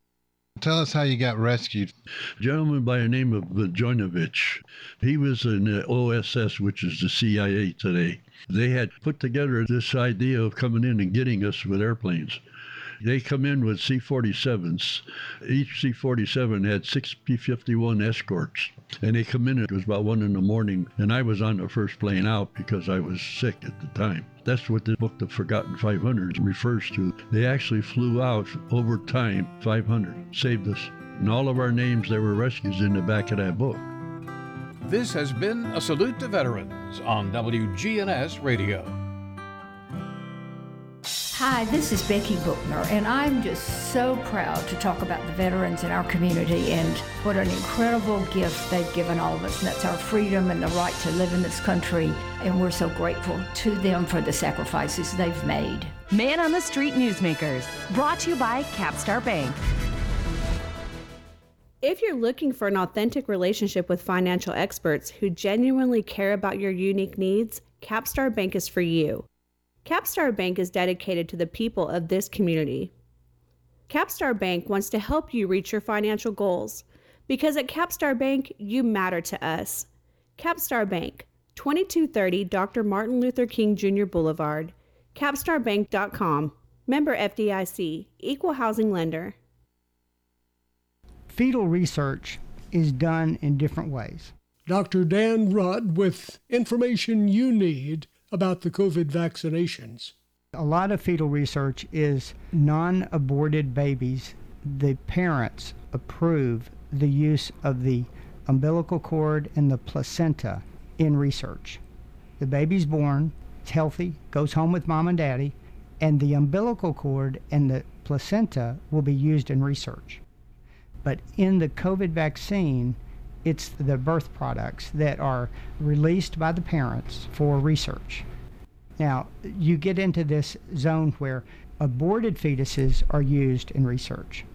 Tell us how you got rescued. A gentleman by the name of Vujnovich. He was in the OSS, which is the CIA today. They had put together this idea of coming in and getting us with airplanes. They come in with C 47s. Each C 47 had six P 51 escorts. And they come in, it was about one in the morning, and I was on the first plane out because I was sick at the time. That's what the book, The Forgotten 500, refers to. They actually flew out over time, 500, saved us. And all of our names there were rescues in the back of that book. This has been a salute to veterans on WGNS Radio. Hi, this is Becky Bookner, and I'm just so proud to talk about the veterans in our community and what an incredible gift they've given all of us. And that's our freedom and the right to live in this country. And we're so grateful to them for the sacrifices they've made. Man on the Street Newsmakers, brought to you by Capstar Bank. If you're looking for an authentic relationship with financial experts who genuinely care about your unique needs, Capstar Bank is for you. Capstar Bank is dedicated to the people of this community. Capstar Bank wants to help you reach your financial goals because at Capstar Bank, you matter to us. Capstar Bank, 2230 Dr. Martin Luther King Jr. Boulevard, capstarbank.com. Member FDIC, Equal Housing Lender. Fetal research is done in different ways. Dr. Dan Rudd with information you need about the COVID vaccinations. A lot of fetal research is non aborted babies. The parents approve the use of the umbilical cord and the placenta in research. The baby's born, it's healthy, goes home with mom and daddy, and the umbilical cord and the placenta will be used in research. But in the COVID vaccine, it's the birth products that are released by the parents for research. Now, you get into this zone where aborted fetuses are used in research.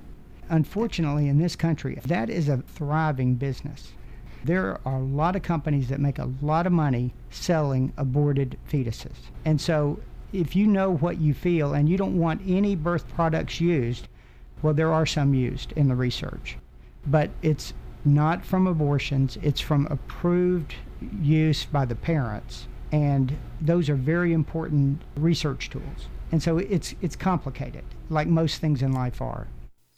Unfortunately, in this country, that is a thriving business. There are a lot of companies that make a lot of money selling aborted fetuses. And so, if you know what you feel and you don't want any birth products used, well, there are some used in the research. But it's not from abortions, it's from approved use by the parents. And those are very important research tools. And so it's, it's complicated, like most things in life are.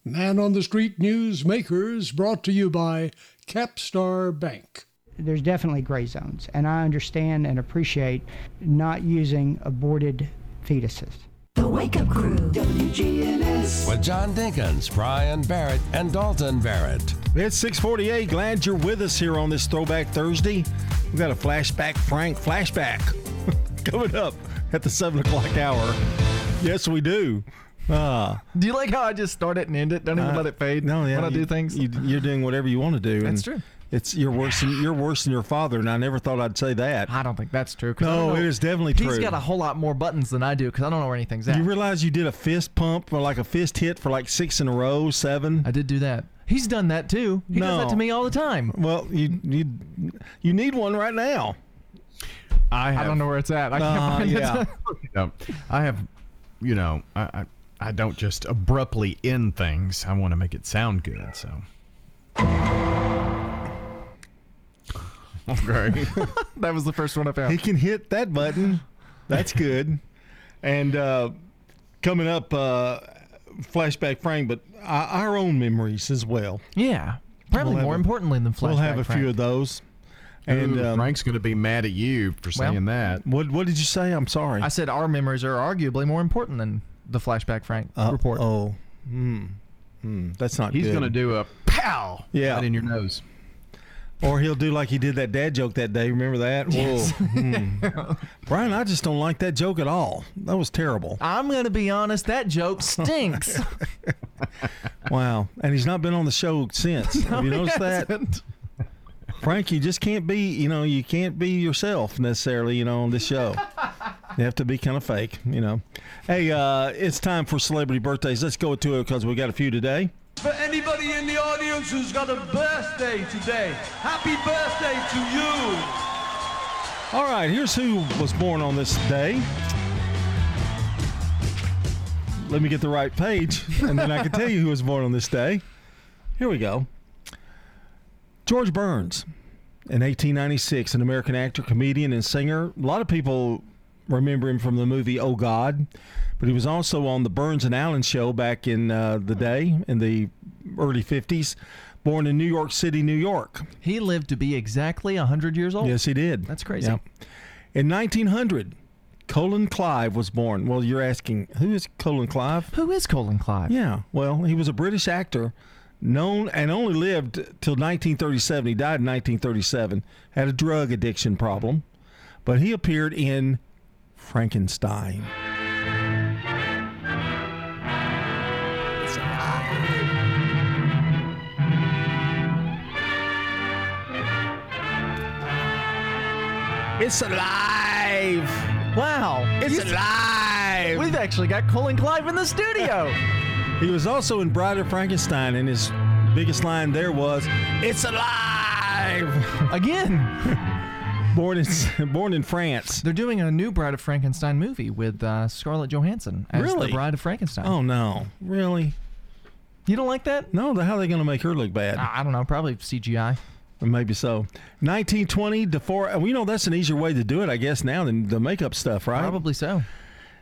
Man on the Street News Makers brought to you by Capstar Bank. There's definitely gray zones, and I understand and appreciate not using aborted fetuses. The Wake Up Crew, WGNS. With John Dinkins, Brian Barrett, and Dalton Barrett. It's 648. Glad you're with us here on this Throwback Thursday. We've got a flashback, Frank flashback coming up at the 7 o'clock hour. Yes, we do. Ah. Do you like how I just start it and end it? Don't even Uh, let it fade. No, yeah, when I you- do things. You, you're doing whatever you want to do. That's and true. It's you're worse than you're worse than your father, and I never thought I'd say that. I don't think that's true. 'cause I No, it is definitely He's true. He's got a whole lot more buttons than I do because I don't know where anything's at. You realize you did a fist pump or like a fist hit for like six in a row, seven? I did do that. He's done that too. He does that to me all the time. Well, you you you need one right now. I, have, I don't know where it's at. I can't Uh, find yeah. it. No, I have, you know, I, I I don't just abruptly end things. I want to make it sound good. So. Okay. that was the first one I found. He can hit that button. That's good. and uh, coming up, uh, flashback Frank, but our, our own memories as well. Yeah. Probably We'll have more a- importantly than flashback. We'll have a Frank. few of those. And Ooh, um, Frank's going to be mad at you for Well, saying that. what what did you say? I'm sorry. I said our memories are arguably more important than the flashback Frank Uh, report. Oh, hmm. Hmm. That's not He's going to do a pow Yeah. right in your nose. Or he'll do like he did that dad joke that day. Remember that? Yes. Whoa. Hmm. Brian, I just don't like that joke at all. That was terrible. I'm going to be honest, that joke stinks. Wow. And he's not been on the show since. Have you No, noticed that? Frank, you just can't be, you know, you can't be yourself necessarily, you know, on this show. You have to be kind of fake, you know. Hey, uh, it's time for celebrity birthdays. Let's go to it because we got a few today. For anybody in the audience who's got a birthday today, happy birthday to you. All right, here's who was born on this day. Let me get the right page, and then I can tell you who was born on this day. Here we go. George Burns, in 1896, an American actor, comedian, and singer. A lot of people remember him from the movie Oh God, but he was also on the Burns and Allen show back in uh, the day in the early 50s. Born in New York City, New York. He lived to be exactly 100 years old. Yes, he did. That's crazy. Yep. In 1900, Colin Clive was born. Well, you're asking, who is Colin Clive? Who is Colin Clive? Yeah, well, he was a British actor, known and only lived till 1937. He died in 1937. Had a drug addiction problem, but he appeared in Frankenstein. It's alive! Wow. It's You- alive! We've actually got Colin Clive in the studio. He was also in Bride of Frankenstein, and his biggest line there was, "It's alive!" Again. born in born in France. They're doing a new Bride of Frankenstein movie with uh, Scarlett Johansson as Really? the Bride of Frankenstein. Oh no, really? You don't like that? No. How are they going to make her look bad? I I don't know. Probably CGI. Maybe so. 1920, DeForest. Well, you know that's an easier way to do it, I guess, now than the makeup stuff, right? Probably so.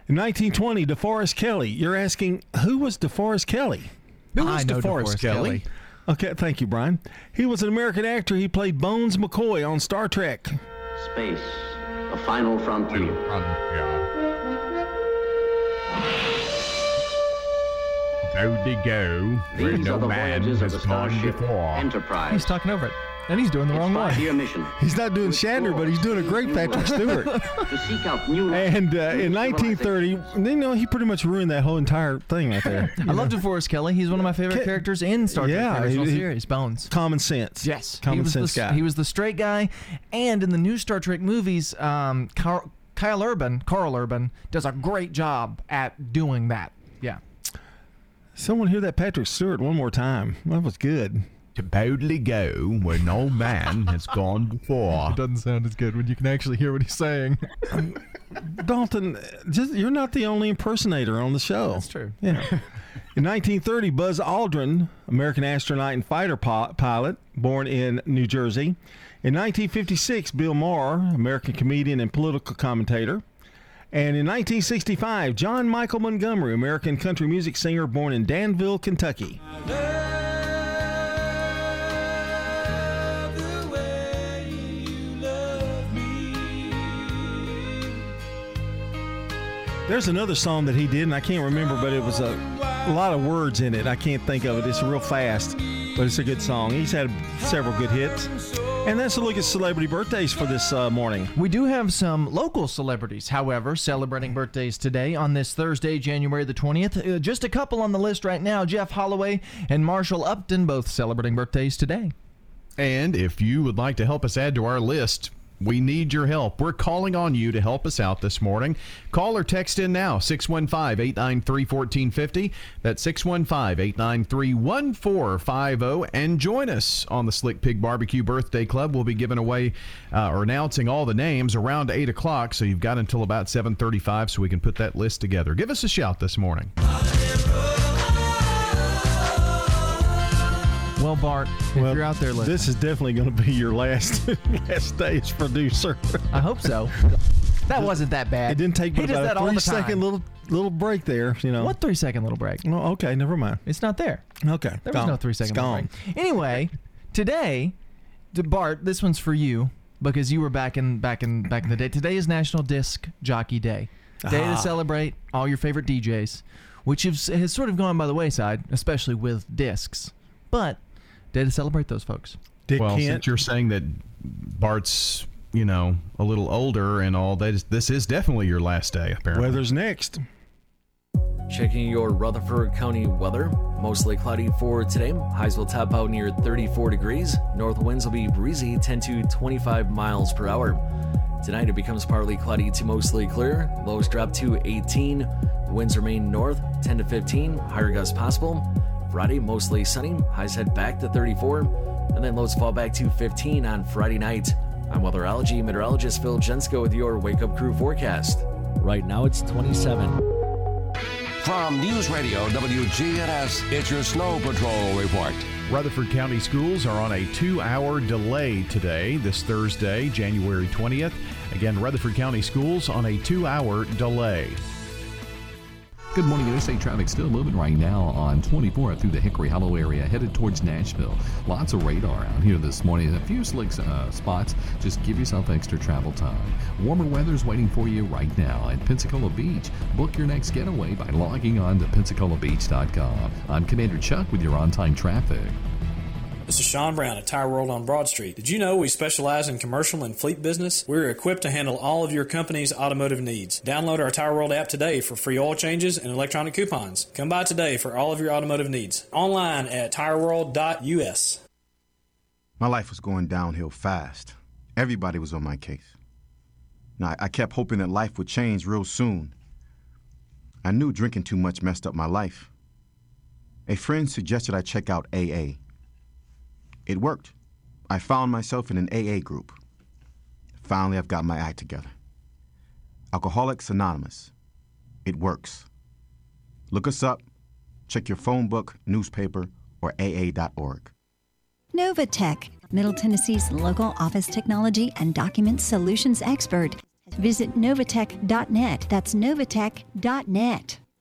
In 1920, DeForest Kelley. You're asking who was DeForest Kelley? Who was DeForest DeForest Kelley? Kelly. Okay, thank you, Brian. He was an American actor. He played Bones McCoy on Star Trek. Space, the final frontier. Howdy go, where These are no the man voyages of has the gone Starship before. Enterprise. He's talking over it. And he's doing the wrong one. Five-year mission. He's not doing Shatner, but he's doing a great Patrick Stewart. to seek out new And uh, in 1930, you know, he pretty much ruined that whole entire thing right there. I love DeForest Kelley. He's one of my favorite characters in Star Trek Yeah, the original he- he- series, Bones. Common sense. Yes, Common sense the, guy. He was the straight guy, and in the new Star Trek movies, um, Car- Kyle Urban, Karl Urban, does a great job at doing that. Yeah. Someone hear that Patrick Stewart one more time. That was good. To boldly go where no man has gone before. doesn't sound as good when you can actually hear what he's saying. Dalton, just, you're not the only impersonator on the show. That's true. Yeah. In 1930, Buzz Aldrin, American astronaut and fighter pi- pilot, born in New Jersey. In 1956, Bill Maher, American comedian and political commentator. And in 1965, John Michael Montgomery, American country music singer, born in Danville, Kentucky. There's another song that he did, and I can't remember, but it was a, a lot of words in it. I can't think of it. It's real fast, but it's a good song. He's had several good hits. And that's a look at celebrity birthdays for this uh, morning. We do have some local celebrities, however, celebrating birthdays today on this Thursday, January the 20th. Uh, just a couple on the list right now Jeff Holloway and Marshall Upton, both celebrating birthdays today. And if you would like to help us add to our list, we need your help. We're calling on you to help us out this morning. Call or text in now, 615 893 1450. That's 615 893 1450. And join us on the Slick Pig Barbecue Birthday Club. We'll be giving away uh, or announcing all the names around 8 o'clock. So you've got until about 735 so we can put that list together. Give us a shout this morning. Well, Bart, if you're out there listening, This is definitely going to be your last last day as producer. I hope so. That wasn't that bad. It didn't take He about that a three second little little break there. You know What three second little break? Oh, okay, never mind. It's not there. Okay, There was no three second gone. break. Anyway, today, to Bart, this one's for you because you were back in back in back in the day. Today is National Disc Jockey Day. Day Ah. to celebrate all your favorite DJs, which has, has sort of gone by the wayside, especially with discs. But day to celebrate those folks. Dick well, Kent. since you're saying that Bart's, you know, a little older and all, that is, this is definitely your last day, apparently. Weather's next. Checking your Rutherford County weather. Mostly cloudy for today. Highs will top out near 34 degrees. North winds will be breezy 10 to 25 miles per hour. Tonight it becomes partly cloudy to mostly clear. Lows drop to 18. Winds remain north 10 to 15. Higher gusts possible. Friday mostly sunny. Highs head back to 34. And then lows fall back to 15 on Friday night. I'm weatherology meteorologist Phil Jensko with your Wake Up Crew forecast. Right now it's 27. From News Radio WGNS, it's your Snow Patrol report. Rutherford County schools are on a two hour delay today, this Thursday, January 20th. Again, Rutherford County Schools on a two hour delay. Good morning. Interstate traffic still moving right now on 24 through the Hickory Hollow area, headed towards Nashville. Lots of radar out here this morning. A few slick uh, spots. Just give yourself extra travel time. Warmer weather's waiting for you right now at Pensacola Beach. Book your next getaway by logging on to PensacolaBeach.com. I'm Commander Chuck with your on-time traffic. This is Sean Brown at Tire World on Broad Street. Did you know we specialize in commercial and fleet business? We're equipped to handle all of your company's automotive needs. Download our Tire World app today for free oil changes and electronic coupons. Come by today for all of your automotive needs. Online at tireworld.us. My life was going downhill fast. Everybody was on my case. Now, I kept hoping that life would change real soon. I knew drinking too much messed up my life. A friend suggested I check out AA. It worked. I found myself in an AA group. Finally, I've got my act together. Alcoholics Anonymous. It works. Look us up, check your phone book, newspaper, or AA.org. Novatech, Middle Tennessee's local office technology and document solutions expert. Visit novatech.net. That's novatech.net.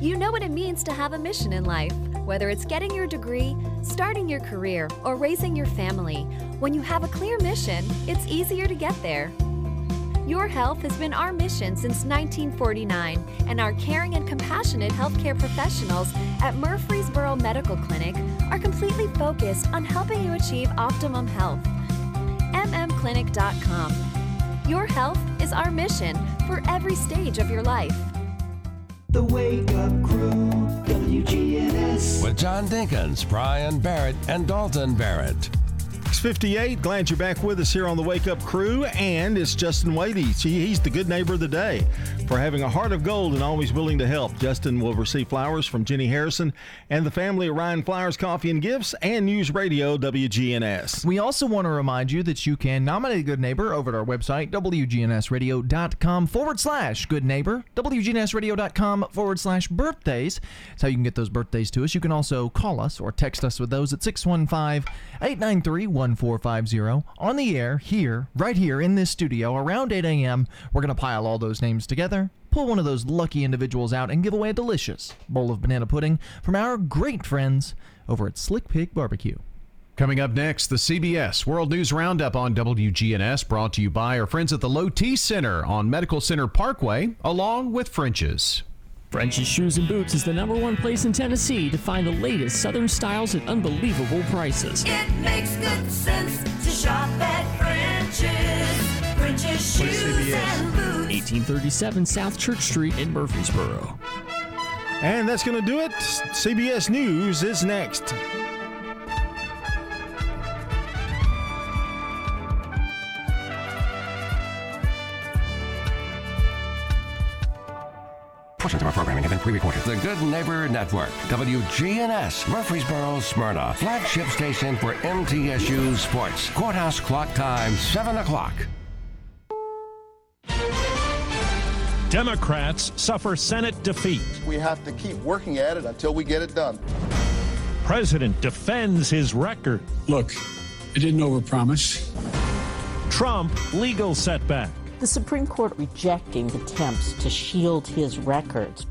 You know what it means to have a mission in life, whether it's getting your degree, starting your career, or raising your family. When you have a clear mission, it's easier to get there. Your health has been our mission since 1949, and our caring and compassionate healthcare professionals at Murfreesboro Medical Clinic are completely focused on helping you achieve optimum health. MMClinic.com. Your health is our mission for every stage of your life. The Wake Up Crew, WGNS. With John Dinkins, Brian Barrett, and Dalton Barrett. 658. Glad you're back with us here on the Wake Up Crew. And it's Justin Wadey. He's the good neighbor of the day for having a heart of gold and always willing to help. Justin will receive flowers from Jenny Harrison and the family at Ryan Flowers Coffee and Gifts and News Radio WGNS. We also want to remind you that you can nominate a good neighbor over at our website, WGNSradio.com forward slash good neighbor, WGNSradio.com forward slash birthdays. That's how you can get those birthdays to us. You can also call us or text us with those at 615 893 1450 on the air here, right here in this studio around 8 a.m. We're going to pile all those names together, pull one of those lucky individuals out, and give away a delicious bowl of banana pudding from our great friends over at Slick Pig Barbecue. Coming up next, the CBS World News Roundup on WGNS, brought to you by our friends at the Low T Center on Medical Center Parkway, along with French's. French's Shoes and Boots is the number one place in Tennessee to find the latest Southern styles at unbelievable prices. It makes good sense to shop at French's. French's shoes and boots. 1837 South Church Street in Murfreesboro. And that's going to do it. CBS News is next. Portions of our programming have been pre-recorded. The Good Neighbor Network, WGNS, Murfreesboro, Smyrna, flagship station for MTSU Sports. Courthouse clock time, 7 o'clock. Democrats suffer Senate defeat. We have to keep working at it until we get it done. President defends his record. Look, I didn't overpromise. Trump legal setback. The Supreme Court rejecting attempts to shield his records.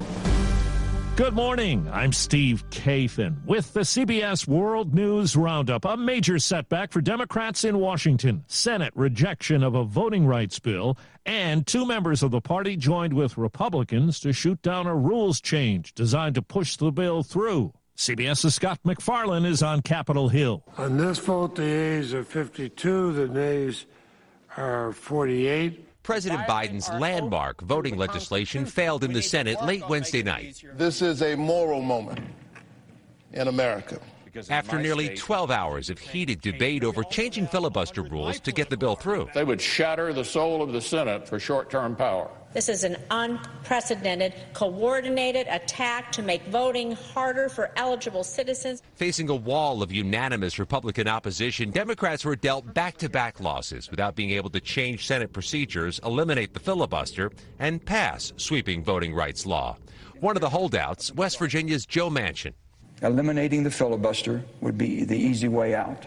Good morning. I'm Steve Kathan with the CBS World News Roundup. A major setback for Democrats in Washington. Senate rejection of a voting rights bill, and two members of the party joined with Republicans to shoot down a rules change designed to push the bill through. CBS's Scott MacFarlane is on Capitol Hill. On this vote, the yeas are 52, the nays are 48. President Biden's landmark voting legislation failed in the Senate late Wednesday night. This is a moral moment in America. After nearly 12 hours of heated debate over changing filibuster rules to get the bill through. They would shatter the soul of the Senate for short term power. This is an unprecedented, coordinated attack to make voting harder for eligible citizens. Facing a wall of unanimous Republican opposition, Democrats were dealt back to back losses without being able to change Senate procedures, eliminate the filibuster, and pass sweeping voting rights law. One of the holdouts, West Virginia's Joe Manchin. Eliminating the filibuster would be the easy way out.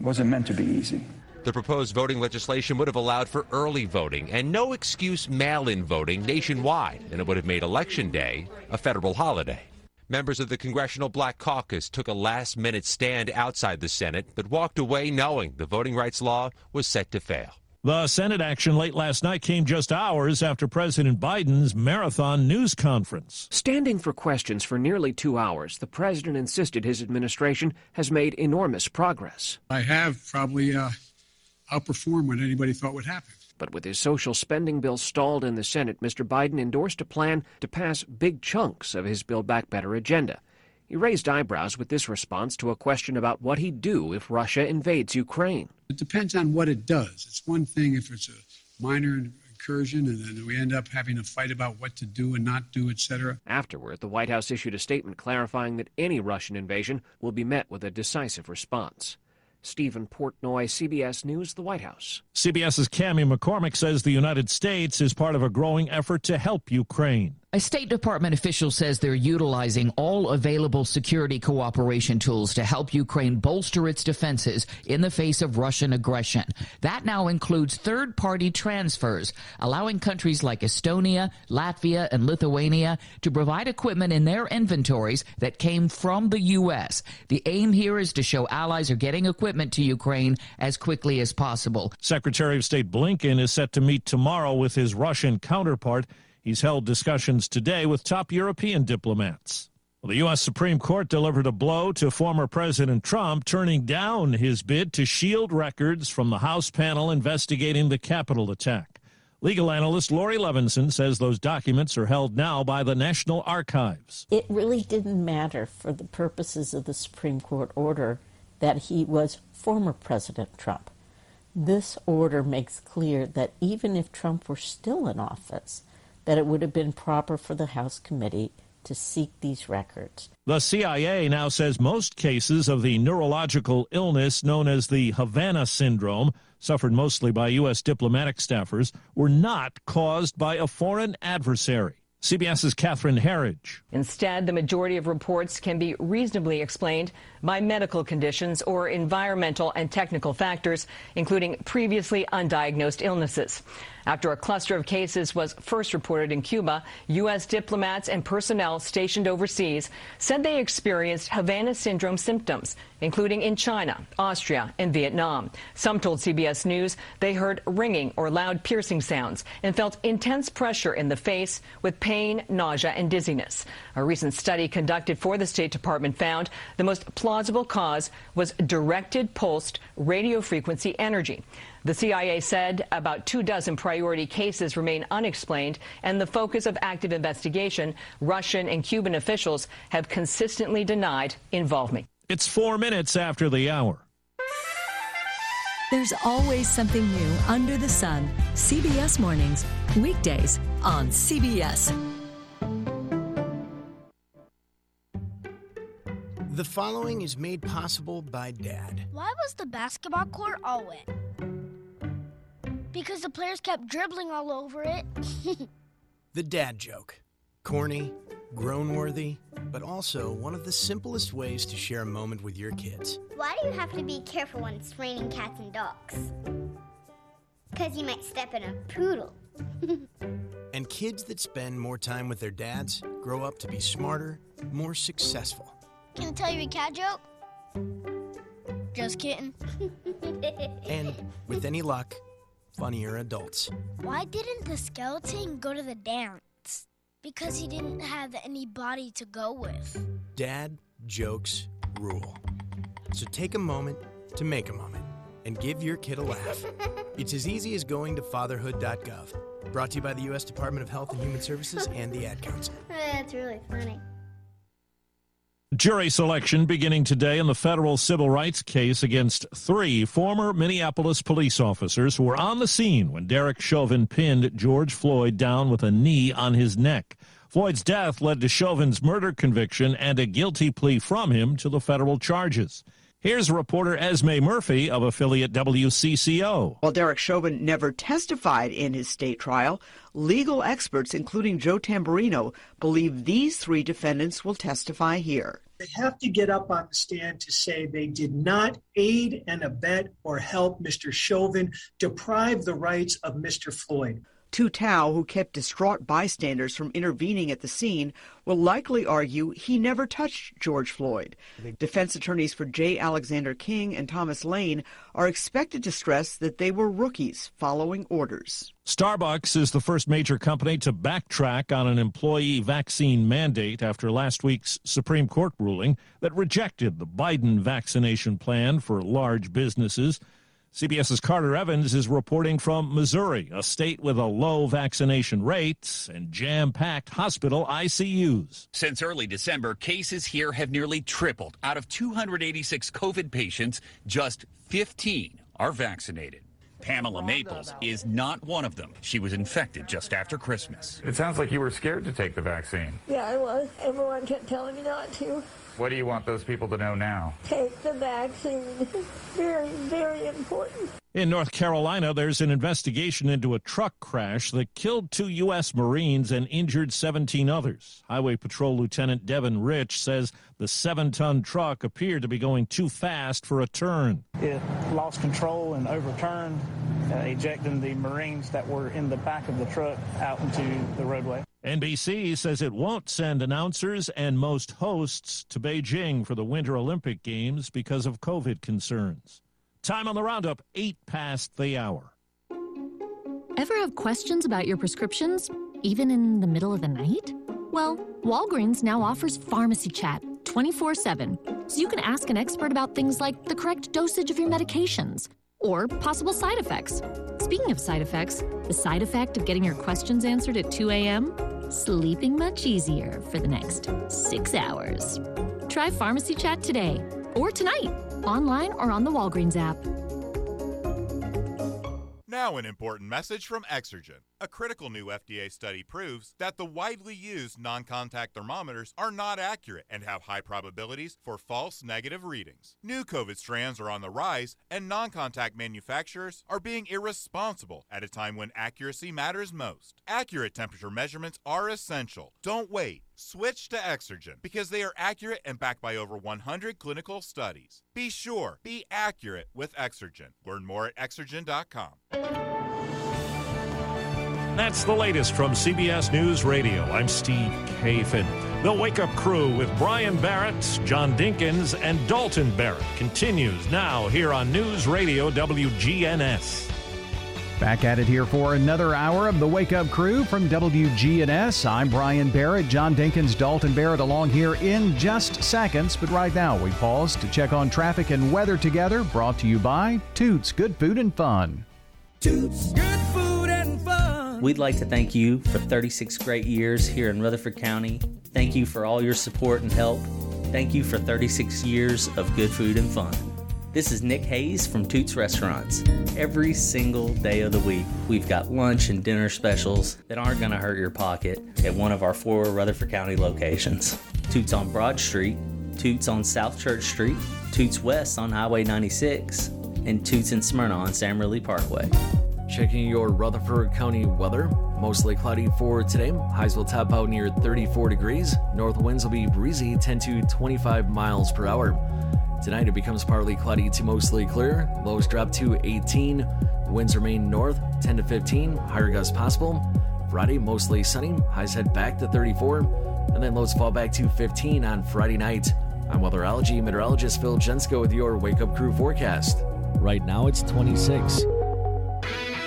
It wasn't meant to be easy. The proposed voting legislation would have allowed for early voting and no excuse mail in voting nationwide, and it would have made Election Day a federal holiday. Members of the Congressional Black Caucus took a last minute stand outside the Senate, but walked away knowing the voting rights law was set to fail. The Senate action late last night came just hours after President Biden's marathon news conference. Standing for questions for nearly two hours, the president insisted his administration has made enormous progress. I have probably uh, outperformed what anybody thought would happen. But with his social spending bill stalled in the Senate, Mr. Biden endorsed a plan to pass big chunks of his Build Back Better agenda. He raised eyebrows with this response to a question about what he'd do if Russia invades Ukraine. It depends on what it does. It's one thing if it's a minor incursion and then we end up having a fight about what to do and not do, etc. Afterward, the White House issued a statement clarifying that any Russian invasion will be met with a decisive response. Stephen Portnoy, CBS News, the White House. CBS's Cami McCormick says the United States is part of a growing effort to help Ukraine. A State Department official says they're utilizing all available security cooperation tools to help Ukraine bolster its defenses in the face of Russian aggression. That now includes third party transfers, allowing countries like Estonia, Latvia, and Lithuania to provide equipment in their inventories that came from the U.S. The aim here is to show allies are getting equipment to Ukraine as quickly as possible. Secretary of State Blinken is set to meet tomorrow with his Russian counterpart. He's held discussions today with top European diplomats. Well, the U.S. Supreme Court delivered a blow to former President Trump, turning down his bid to shield records from the House panel investigating the Capitol attack. Legal analyst Laurie Levenson says those documents are held now by the National Archives. It really didn't matter for the purposes of the Supreme Court order that he was former President Trump. This order makes clear that even if Trump were still in office, that it would have been proper for the House committee to seek these records. The CIA now says most cases of the neurological illness known as the Havana syndrome, suffered mostly by U.S. diplomatic staffers, were not caused by a foreign adversary. CBS's Catherine Herridge. Instead, the majority of reports can be reasonably explained by medical conditions or environmental and technical factors, including previously undiagnosed illnesses. After a cluster of cases was first reported in Cuba, U.S. diplomats and personnel stationed overseas said they experienced Havana syndrome symptoms, including in China, Austria, and Vietnam. Some told CBS News they heard ringing or loud piercing sounds and felt intense pressure in the face with pain, nausea, and dizziness. A recent study conducted for the State Department found the most plausible cause was directed pulsed radio frequency energy. The CIA said about two dozen priority cases remain unexplained, and the focus of active investigation, Russian and Cuban officials have consistently denied involvement. It's four minutes after the hour. There's always something new under the sun. CBS Mornings, weekdays on CBS. The following is made possible by Dad. Why was the basketball court all wet? Because the players kept dribbling all over it. The dad joke. Corny, grown worthy, but also one of the simplest ways to share a moment with your kids. Why do you have to be careful when it's raining cats and dogs? Because you might step in a poodle. And kids that spend more time with their dads grow up to be smarter, more successful. Can I tell you a cat joke? Just kidding. And with any luck, funnier adults. Why didn't the skeleton go to the dance? Because he didn't have anybody to go with. Dad jokes rule. So take a moment to make a moment and give your kid a laugh. It's as easy as going to fatherhood.gov. Brought to you by the U.S. Department of Health and Human Services and the Ad Council. That's really funny. Jury selection beginning today in the federal civil rights case against three former Minneapolis police officers who were on the scene when Derek Chauvin pinned George Floyd down with a knee on his neck. Floyd's death led to Chauvin's murder conviction and a guilty plea from him to the federal charges. Here's reporter Esme Murphy of affiliate WCCO. While Derek Chauvin never testified in his state trial, legal experts, including Joe Tamburino, believe these three defendants will testify here. They have to get up on the stand to say they did not aid and abet or help Mr. Chauvin deprive the rights of Mr. Floyd. Tou Thao, who kept distraught bystanders from intervening at the scene, will likely argue he never touched George Floyd. Defense attorneys for J. Alexander Kueng and Thomas Lane are expected to stress that they were rookies following orders. Starbucks is the first major company to backtrack on an employee vaccine mandate after last week's Supreme Court ruling that rejected the Biden vaccination plan for large businesses. CBS's Carter Evans is reporting from Missouri, a state with a low vaccination rate and jam packed hospital ICUs. Since early December, cases here have nearly tripled. Out of 286 COVID patients, just 15 are vaccinated. Pamela Maples is not one of them. She was infected just after Christmas. It sounds like you were scared to take the vaccine. Yeah, I was. Everyone kept telling me not to. What do you want those people to know now? Take the vaccine. very, very important. In North Carolina, there's an investigation into a truck crash that killed two U.S. Marines and injured 17 others. Highway Patrol Lieutenant Devin Rich says the seven ton truck appeared to be going too fast for a turn. It lost control and overturned, uh, ejecting the Marines that were in the back of the truck out into the roadway. NBC says it won't send announcers and most hosts to Beijing for the Winter Olympic Games because of COVID concerns. Time on the roundup, eight past the hour. Ever have questions about your prescriptions, even in the middle of the night? Well, Walgreens now offers pharmacy chat 24 7, so you can ask an expert about things like the correct dosage of your medications or possible side effects. Speaking of side effects, the side effect of getting your questions answered at 2 a.m.? Sleeping much easier for the next six hours. Try Pharmacy Chat today or tonight, online or on the Walgreens app. Now, an important message from Exergen. A critical new FDA study proves that the widely used non contact thermometers are not accurate and have high probabilities for false negative readings. New COVID strands are on the rise, and non contact manufacturers are being irresponsible at a time when accuracy matters most. Accurate temperature measurements are essential. Don't wait. Switch to Exergen because they are accurate and backed by over 100 clinical studies. Be sure, be accurate with Exergen. Learn more at exergen.com. That's the latest from CBS News Radio. I'm Steve Kathan. The Wake Up Crew with Brian Barrett, John Dinkins, and Dalton Barrett continues now here on News Radio WGNS. Back at it here for another hour of the Wake Up Crew from WGNS. I'm Brian Barrett, John Dinkins, Dalton Barrett along here in just seconds. But right now, we pause to check on traffic and weather together. Brought to you by Toots Good Food and Fun. Toots Good Food and Fun. We'd like to thank you for 36 great years here in Rutherford County. Thank you for all your support and help. Thank you for 36 years of good food and fun. This is Nick Hayes from Toots Restaurants. Every single day of the week, we've got lunch and dinner specials that aren't going to hurt your pocket at one of our four Rutherford County locations Toots on Broad Street, Toots on South Church Street, Toots West on Highway 96, and Toots in Smyrna on Sam Ridley Parkway. Checking your Rutherford County weather. Mostly cloudy for today. Highs will top out near 34 degrees. North winds will be breezy 10 to 25 miles per hour. Tonight it becomes partly cloudy to mostly clear. Lows drop to 18. Winds remain north 10 to 15. Higher gusts possible. Friday mostly sunny. Highs head back to 34. And then lows fall back to 15 on Friday night. I'm weatherology meteorologist Phil Jensko with your Wake Up Crew forecast. Right now it's 26.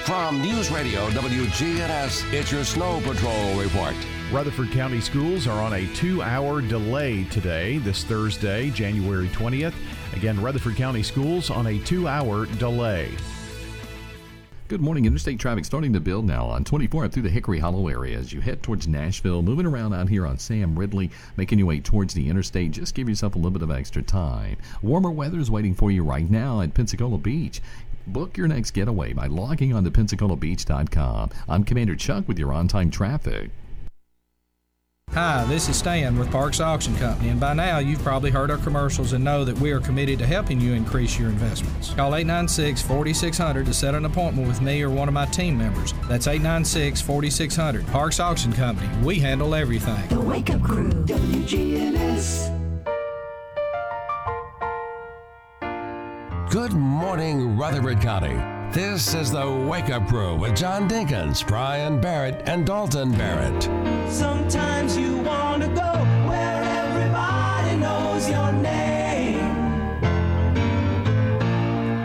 From News Radio WGNS, it's your Snow Patrol report. Rutherford County schools are on a two hour delay today, this Thursday, January 20th. Again, Rutherford County schools on a two hour delay. Good morning. Interstate traffic starting to build now on 24 through the Hickory Hollow area as you head towards Nashville. Moving around out here on Sam Ridley, making your way towards the interstate. Just give yourself a little bit of extra time. Warmer weather is waiting for you right now at Pensacola Beach. Book your next getaway by logging on to PensacolaBeach.com. I'm Commander Chuck with your on time traffic. Hi, this is Stan with Parks Auction Company, and by now you've probably heard our commercials and know that we are committed to helping you increase your investments. Call 896 4600 to set an appointment with me or one of my team members. That's 896 4600. Parks Auction Company, we handle everything. The Wake Up Crew, WGNS. Good morning, Rutherford County. This is the Wake Up Crew with John Dinkins, Brian Barrett, and Dalton Barrett. Sometimes you want to go where everybody knows your name.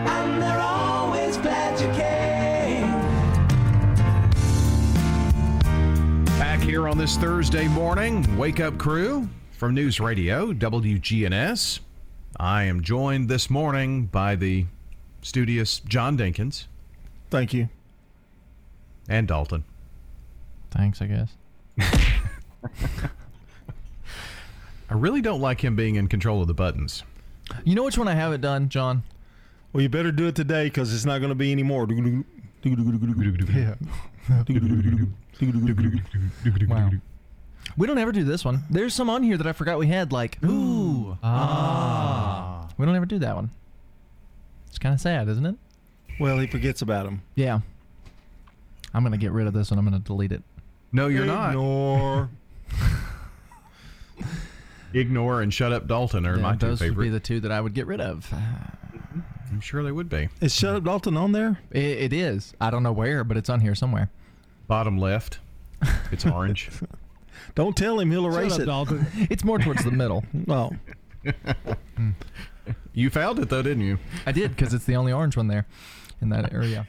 And they're always glad you came. Back here on this Thursday morning, Wake Up Crew from News Radio WGNS. I am joined this morning by the studious John Dinkins. Thank you. And Dalton. Thanks, I guess. I really don't like him being in control of the buttons. You know which one I haven't done, John? Well, you better do it today because it's not going to be any more. Yeah. wow. We don't ever do this one. There's some on here that I forgot we had, like, ooh, ah. We don't ever do that one. It's kind of sad, isn't it? Well, he forgets about them. Yeah. I'm going to get rid of this one. I'm going to delete it. No, you're not. Ignore. Ignore and shut up Dalton are Yeah, my two those would favorite. be the two that I would get rid of. I'm sure they would be. Is Shut Up Dalton on there? It, it is. I don't know where, but it's on here somewhere. Bottom left. It's orange. Don't tell him; he'll erase it. it's more towards the middle. Oh. you found it though, didn't you? I did because it's the only orange one there in that area.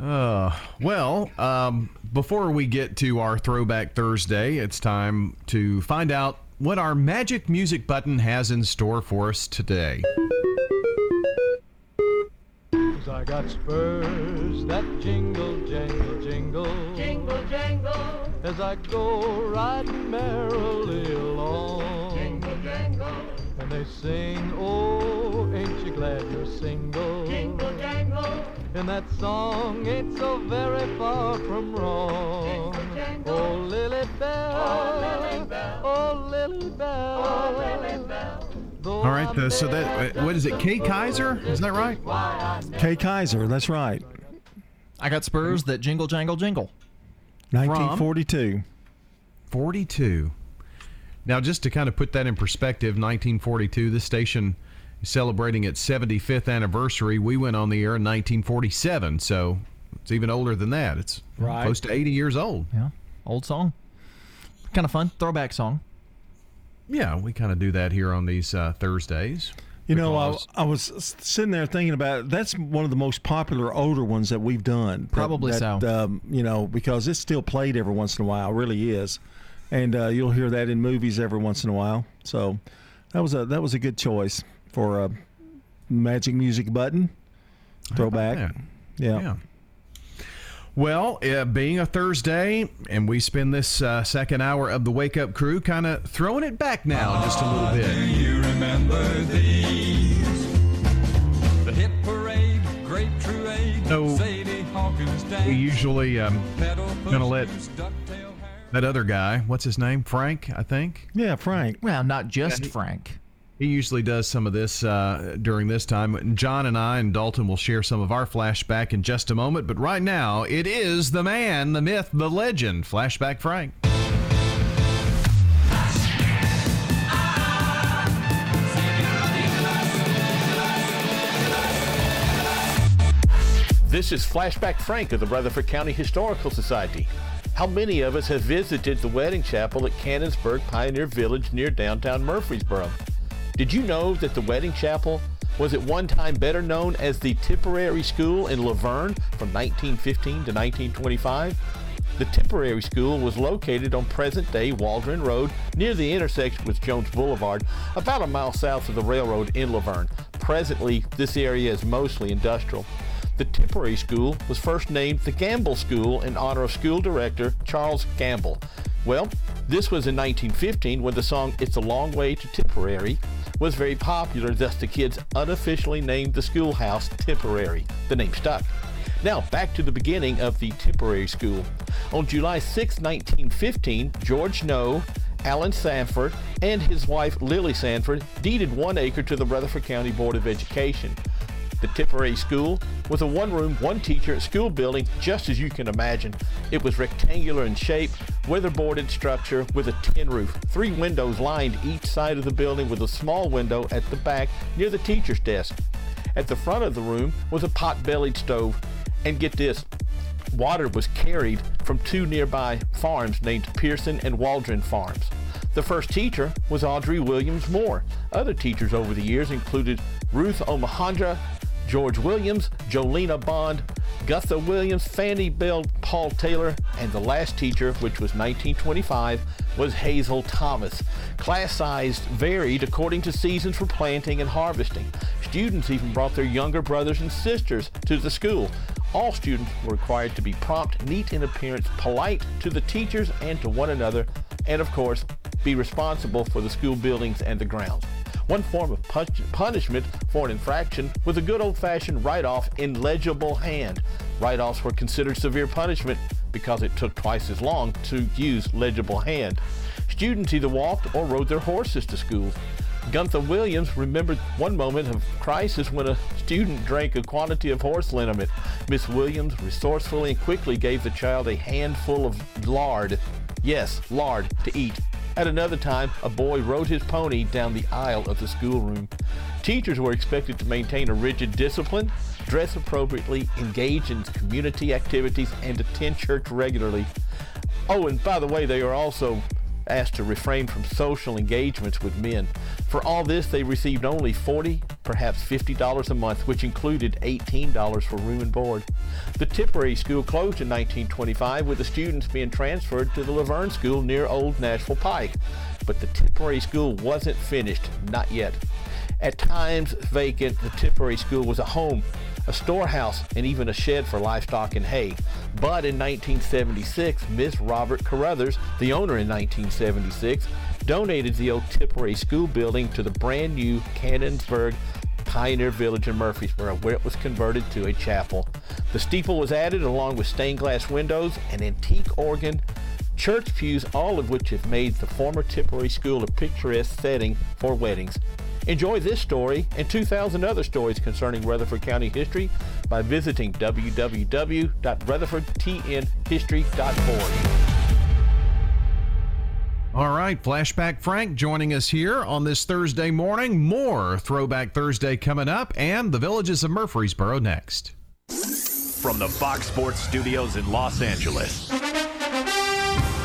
Uh, well, um, before we get to our Throwback Thursday, it's time to find out what our magic music button has in store for us today. Cause I got spurs that jingle, jangle, jingle. Jingle, jangle. As I go riding merrily along. Jingle, jangle. And they sing, oh, ain't you glad you're single? Jingle, jangle. And that song ain't so very far from wrong. Jingle, jangle. Oh, Lily Bell. Oh, Lily Bell. Oh, Lily Bell. Oh, Lily Bell. All right, uh, so that uh, what is it? Kay Kyser, isn't that right? Kay Kyser, that's right. I got spurs that jingle, jangle, jingle. 1942. 42. Now, just to kind of put that in perspective, 1942, this station is celebrating its 75th anniversary. We went on the air in 1947, so it's even older than that. It's Right. close to 80 years old. Yeah, old song. Kind of fun. Throwback song. Yeah, we kind of do that here on these uh, Thursdays. You know, I, I was sitting there thinking about it. that's one of the most popular older ones that we've done. Probably that, so. Um, you know, because it's still played every once in a while, really is, and uh, you'll hear that in movies every once in a while. So that was a that was a good choice for a magic music button throwback. Yeah. Yeah. Well, uh, being a Thursday, and we spend this uh, second hour of the Wake Up Crew kind of throwing it back now just a little bit. You remember these? The hit parade, grape truade, No, Sadie Hawkins dance. We usually um, gonna let that other guy, what's his name, Frank, I think. Yeah, Frank. Well, not just Yeah, he- Frank. He usually does some of this uh, during this time. John and I and Dalton will share some of our flashback in just a moment. But right now, it is the man, the myth, the legend, Flashback Frank. This is Flashback Frank of the Rutherford County Historical Society. How many of us have visited the wedding chapel at Cannonsburgh Pioneer Village near downtown Murfreesboro? Did you know that the wedding chapel was at one time better known as the Tipperary School in La Vergne from 1915 to 1925. The Tipperary School was located on present-day Waldron Road near the intersection with Jones Boulevard, about a mile south of the railroad in La Vergne. Presently, this area is mostly industrial. The Tipperary School was first named the Gamble School in honor of school director Charles Gamble. Well, this was in 1915 when the song It's a Long Way to Tipperary was very popular, thus the kids unofficially named the schoolhouse Tipperary. The name stuck. Now, back to the beginning of the Tipperary School. On July 6, 1915, George Noe, Alan Sanford, and his wife Lily Sanford deeded one acre to the Rutherford County Board of Education. The Tipperary School was a one room, one teacher school building, just as you can imagine. It was rectangular in shape, weatherboarded structure with a tin roof. Three windows lined each side of the building with a small window at the back near the teacher's desk. At the front of the room was a pot bellied stove and get this, water was carried from two nearby farms named Pearson and Waldron Farms. The first teacher was Audrey Williams Moore. Other teachers over the years included Ruth Omahandra, George Williams, Jolena Bond, Gutha Williams, Fanny Bell, Paul Taylor, and the last teacher, which was 1925, was Hazel Thomas. Class size varied according to seasons for planting and harvesting. Students even brought their younger brothers and sisters to the school. All students were required to be prompt, neat in appearance, polite to the teachers and to one another, and of course, be responsible for the school buildings and the grounds. One form of punishment for an infraction was a good old-fashioned write-off in legible hand. Write-offs were considered severe punishment because it took twice as long to use legible hand. Students either walked or rode their horses to school. Gunther Williams remembered one moment of crisis when a student drank a quantity of horse liniment. Miss Williams resourcefully and quickly gave the child a handful of lard. Yes, lard to eat. At another time, a boy rode his pony down the aisle of the schoolroom. Teachers were expected to maintain a rigid discipline, dress appropriately, engage in community activities, and attend church regularly. Oh, and by the way, they are also asked to refrain from social engagements with men. For all this, they received only 40, perhaps $50 a month, which included $18 for room and board. The Tipperary School closed in 1925 with the students being transferred to the La Vergne School near Old Nashville Pike. But the Tipperary School wasn't finished, not yet. At times vacant, the Tipperary School was a home a storehouse, and even a shed for livestock and hay. But in 1976, Miss Robert Carruthers, the owner in 1976, donated the old Tipperary School building to the brand new Cannonsburgh Pioneer Village in Murfreesboro, where it was converted to a chapel. The steeple was added along with stained glass windows, an antique organ, church pews, all of which have made the former Tipperary School a picturesque setting for weddings. Enjoy this story and 2,000 other stories concerning Rutherford County history by visiting www.rutherfordtnhistory.org. All right, Flashback Frank joining us here on this Thursday morning. More Throwback Thursday coming up, and the villages of Murfreesboro next. From the Fox Sports Studios in Los Angeles.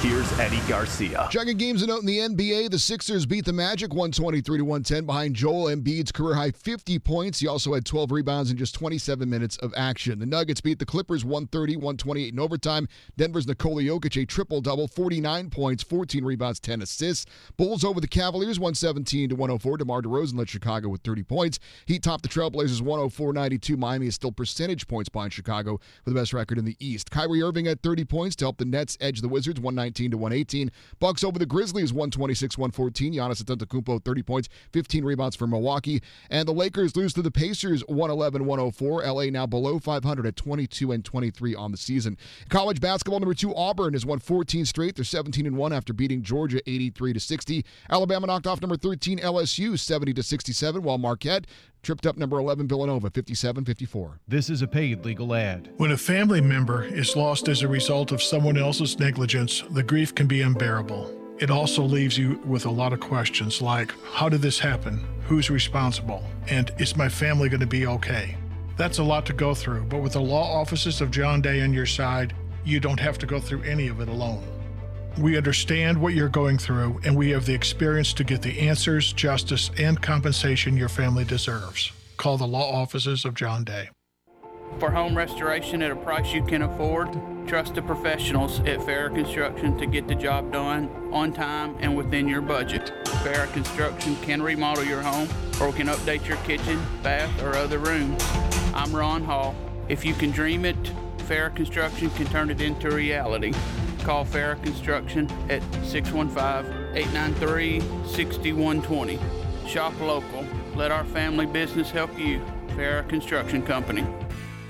Here's Eddie Garcia. Checking games a note in the NBA, the Sixers beat the Magic 123 to 110 behind Joel Embiid's career high 50 points. He also had 12 rebounds in just 27 minutes of action. The Nuggets beat the Clippers 130 128 in overtime. Denver's Nikola Jokic a triple double, 49 points, 14 rebounds, 10 assists. Bulls over the Cavaliers 117 to 104. DeMar DeRozan led Chicago with 30 points. He topped the Trailblazers 104 92. Miami is still percentage points behind Chicago with the best record in the East. Kyrie Irving had 30 points to help the Nets edge the Wizards 119 119 to 118. Bucks over the Grizzlies 126 114. Giannis Antetokounmpo 30 points, 15 rebounds for Milwaukee. And the Lakers lose to the Pacers 111 104. LA now below 500 at 22 and 23 on the season. College basketball number 2 Auburn has won 14 straight. They're 17 and 1 after beating Georgia 83 to 60. Alabama knocked off number 13 LSU 70 to 67 while Marquette tripped up number 11 Villanova 57-54. This is a paid legal ad. When a family member is lost as a result of someone else's negligence, the grief can be unbearable. It also leaves you with a lot of questions like how did this happen? Who's responsible? And is my family going to be okay? That's a lot to go through, but with the law offices of John Day on your side, you don't have to go through any of it alone. We understand what you're going through, and we have the experience to get the answers, justice, and compensation your family deserves. call the law offices of John Day. For home restoration at a price you can afford, trust the professionals at Farrah Construction to get the job done on time and within your budget. Farrah Construction can remodel your home or can update your kitchen, bath, or other room. I'm Ron Hall. If you can dream it, Farrah Construction can turn it into reality. Call Farrah Construction at 615-893-6120. Shop local. Let our family business help you. Farrah Construction Company.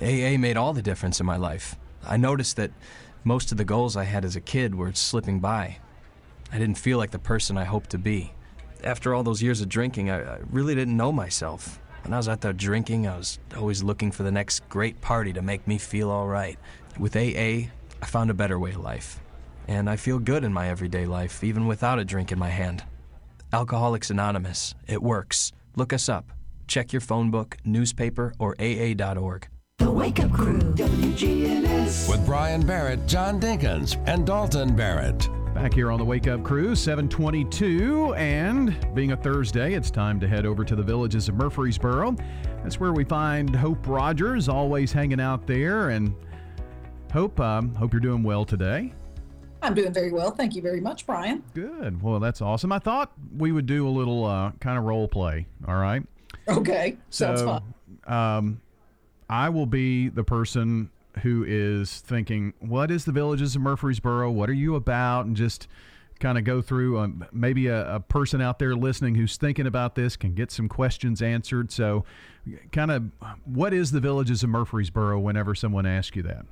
AA made all the difference in my life. I noticed that most of the goals I had as a kid were slipping by. I didn't feel like the person I hoped to be. After all those years of drinking, I, I really didn't know myself. When I was out there drinking, I was always looking for the next great party to make me feel all right. With AA, I found a better way of life. And I feel good in my everyday life, even without a drink in my hand. Alcoholics Anonymous, it works. Look us up. Check your phone book, newspaper, or AA.org. The Wake Up Crew, WGNS. With Brian Barrett, John Dinkins, and Dalton Barrett. Back here on the Wake Up Crew, 722, and being a Thursday, it's time to head over to the villages of Murfreesboro. That's where we find Hope Rogers, always hanging out there. And Hope, um, hope you're doing well today. I'm doing very well. Thank you very much, Brian. Good. Well, that's awesome. I thought we would do a little uh, kind of role play. All right. Okay. Sounds so, fun. Um, I will be the person who is thinking, what is the Villages of Murfreesboro? What are you about? And just kind of go through um, maybe a, a, person out there listening who's thinking about this can get some questions answered. So, kind of, what is the Villages of Murfreesboro whenever someone asks you that?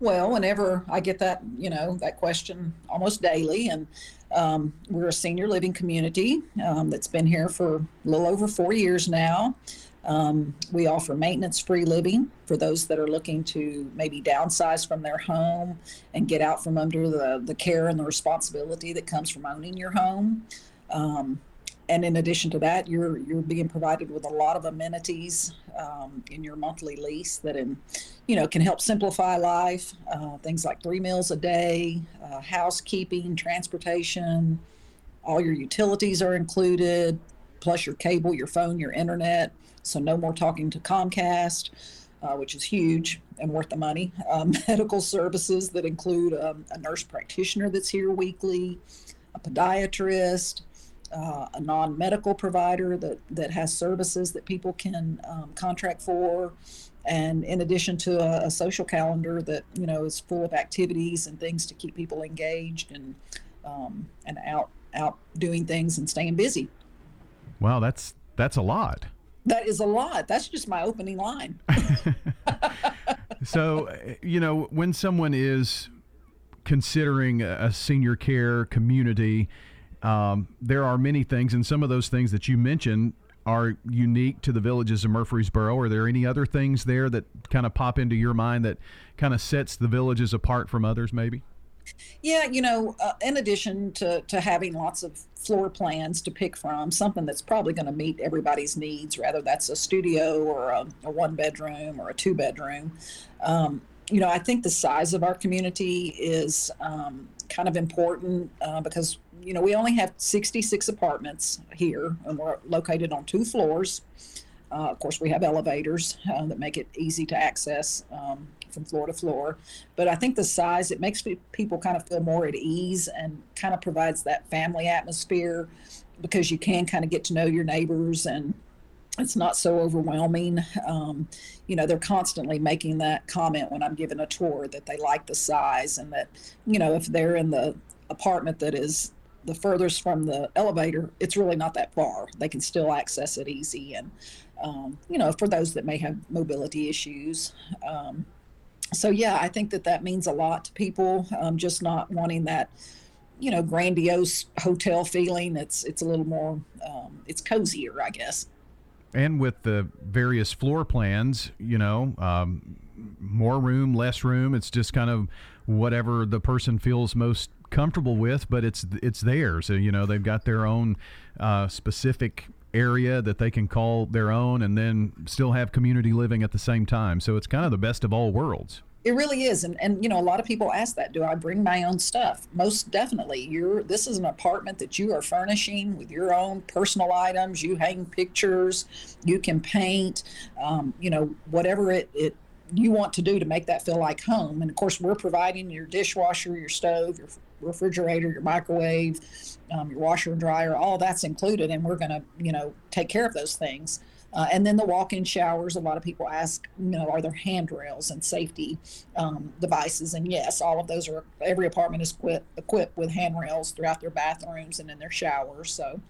Well, whenever I get that, you know, that question almost daily, and um, we're a senior living community um, that's been here for a little over four years now. Um, we offer maintenance free living for those that are looking to maybe downsize from their home and get out from under the, the care and the responsibility that comes from owning your home. Um, and in addition to that, you're you're being provided with a lot of amenities um, in your monthly lease that, in, you know, can help simplify life. Uh, things like three meals a day, uh, housekeeping, transportation, all your utilities are included, plus your cable, your phone, your internet. So no more talking to Comcast, uh, which is huge and worth the money. Um, medical services that include um, a nurse practitioner that's here weekly, a podiatrist, uh, a non-medical provider that that has services that people can um, contract for, and in addition to a, a, social calendar that you know is full of activities and things to keep people engaged and um, and out out doing things and staying busy. Wow, that's that's a lot. That is a lot. That's just my opening line. so, you know, when someone is considering a senior care community, um, there are many things, and some of those things that you mentioned are unique to the villages of Murfreesboro. Are there any other things there that kind of pop into your mind that kind of sets the villages apart from others, maybe? Yeah, you know, uh, in addition to, to having lots of floor plans to pick from, something that's probably going to meet everybody's needs, rather that's a studio or a, a one bedroom or a two bedroom. Um, you know, I think the size of our community is um, kind of important uh, because, you know, we only have 66 apartments here and we're located on two floors. Uh, of course, we have elevators uh, that make it easy to access um, from floor to floor. But I think the size, it makes people kind of feel more at ease and kind of provides that family atmosphere because you can kind of get to know your neighbors and it's not so overwhelming. Um, you know, they're constantly making that comment when I'm giving a tour that they like the size and that, you know, if they're in the apartment that is the furthest from the elevator, it's really not that far. They can still access it easy. And, um, you know, for those that may have mobility issues. Um, so yeah, I think that that means a lot to people. Um, just not wanting that, you know, grandiose hotel feeling. It's it's a little more, um, it's cozier, I guess. and with the various floor plans, you know, um, more room, less room. It's just kind of whatever the person feels most comfortable with, but it's it's theirs. So, you know, they've got their own uh, specific area that they can call their own, and then still have community living at the same time. So it's kind of the best of all worlds. It really is, and and you know a lot of people ask that. Do I bring my own stuff? Most definitely. You're this is an apartment that you are furnishing with your own personal items. You hang pictures, you can paint, um, you know whatever it it you want to do to make that feel like home. And of course, we're providing your dishwasher, your stove, your refrigerator, your microwave, um, your washer and dryer. All that's included, and we're going to you know take care of those things. Uh, and then the walk-in showers. A lot of people ask, you know, are there handrails and safety um, devices? And yes, all of those are. Every apartment is equipped equipped with handrails throughout their bathrooms and in their showers. So,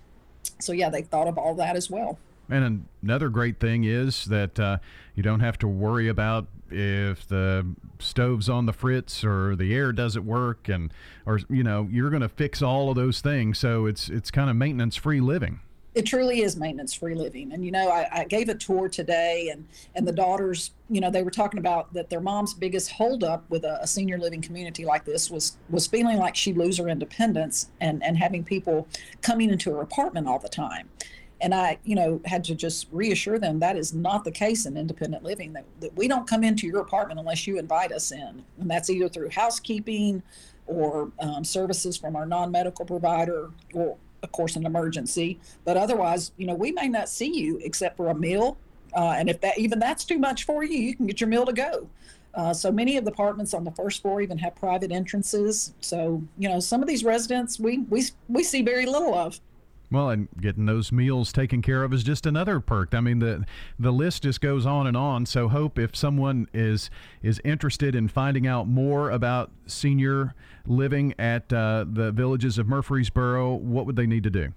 so yeah, they thought of all that as well. And another great thing is that uh, you don't have to worry about if the stove's on the fritz or the air doesn't work, and or you know you're going to fix all of those things. So it's it's kind of maintenance free living. It truly is maintenance free living. And you know I, I, gave a tour today and and the daughters you know they were talking about that their mom's biggest holdup with a, a, senior living community like this was was feeling like she'd lose her independence and and having people coming into her apartment all the time and i you know had to just reassure them that is not the case in independent living that, that we don't come into your apartment unless you invite us in and that's either through housekeeping or um, services from our non-medical provider or of course, an emergency. But otherwise, you know, we may not see you except for a meal. Uh, and if that even that's too much for you, you can get your meal to go. Uh, so many of the apartments on the first floor even have private entrances. So you know, some of these residents we we we see very little of. Well, and getting those meals taken care of is just another perk. I mean, the the list just goes on and on. So, hope if someone is is interested in finding out more about senior living at uh, the villages of Murfreesboro, what would they need to do?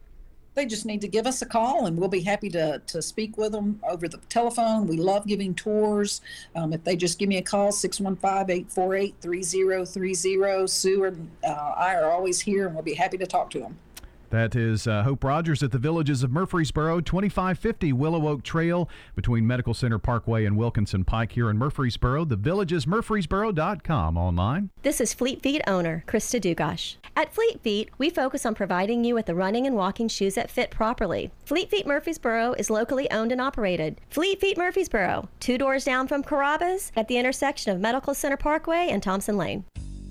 They just need to give us a call, and we'll be happy to to speak with them over the telephone. We love giving tours. Um, if they just give me a call, 615-848-3030. Sue and uh, I are always here, and we'll be happy to talk to them. That is uh, Hope Rogers at the Villages of Murfreesboro, 2550 Willow Oak Trail between Medical Center Parkway and Wilkinson Pike here in Murfreesboro. The Villages, Murfreesboro.com online. This is Fleet Feet owner Krista Dugash. At Fleet Feet, we focus on providing you with the running and walking shoes that fit properly. Fleet Feet Murfreesboro is locally owned and operated. Fleet Feet Murfreesboro, two doors down from Carrabba's at the intersection of Medical Center Parkway and Thompson Lane.